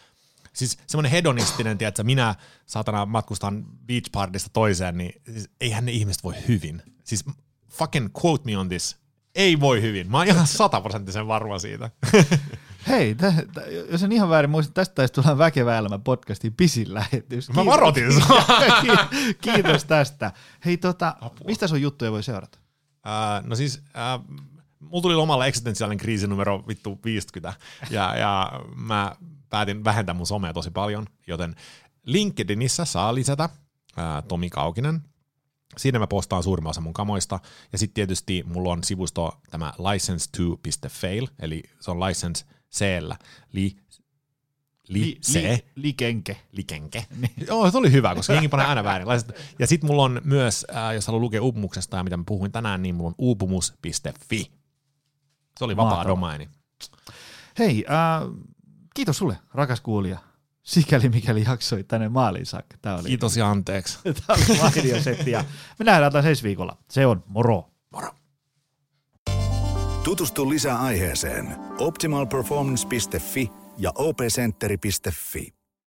Siis semmoinen hedonistinen, tiedätkö, minä saatana matkustan beach partista toiseen, niin siis eihän ne ihmiset voi hyvin. Siis fucking quote me on this ei voi hyvin. Mä oon ihan sataprosenttisen varma siitä. (laughs) Hei, tä, tä, jos en ihan väärin muista, tästä taisi tulla Väkevä elämä podcastin pisin lähetys. Mä varoitin sua. (laughs) Kiitos tästä. Hei, tota, mistä sun juttuja voi seurata? Uh, no siis, uh, mulla tuli lomalla eksistentiaalinen kriisi numero vittu 50, ja, ja mä päätin vähentää mun somea tosi paljon, joten LinkedInissä saa lisätä uh, Tomi Kaukinen, Siinä mä postaan suurimman osa mun kamoista. Ja sitten tietysti mulla on sivusto tämä license2.fail, eli se on license c li, li, li, se. Li, likenke. Likenke. (laughs) Niin. Joo, se oli hyvä, koska jengi panee aina väärin. Ja sitten mulla on myös, äh, jos haluaa lukea uupumuksesta ja mitä mä puhuin tänään, niin mulla on uupumus.fi. Se oli vapaa Mahtava. domaini. Hei, äh, kiitos sulle, rakas kuulija sikäli mikäli jaksoi tänne maaliin saakka. Tämä oli, Kiitos ja anteeksi. (laughs) Tämä oli mainio setti ja me nähdään taas ensi viikolla. Se on moro. Moro. Tutustu lisää aiheeseen optimalperformance.fi ja opcenteri.fi.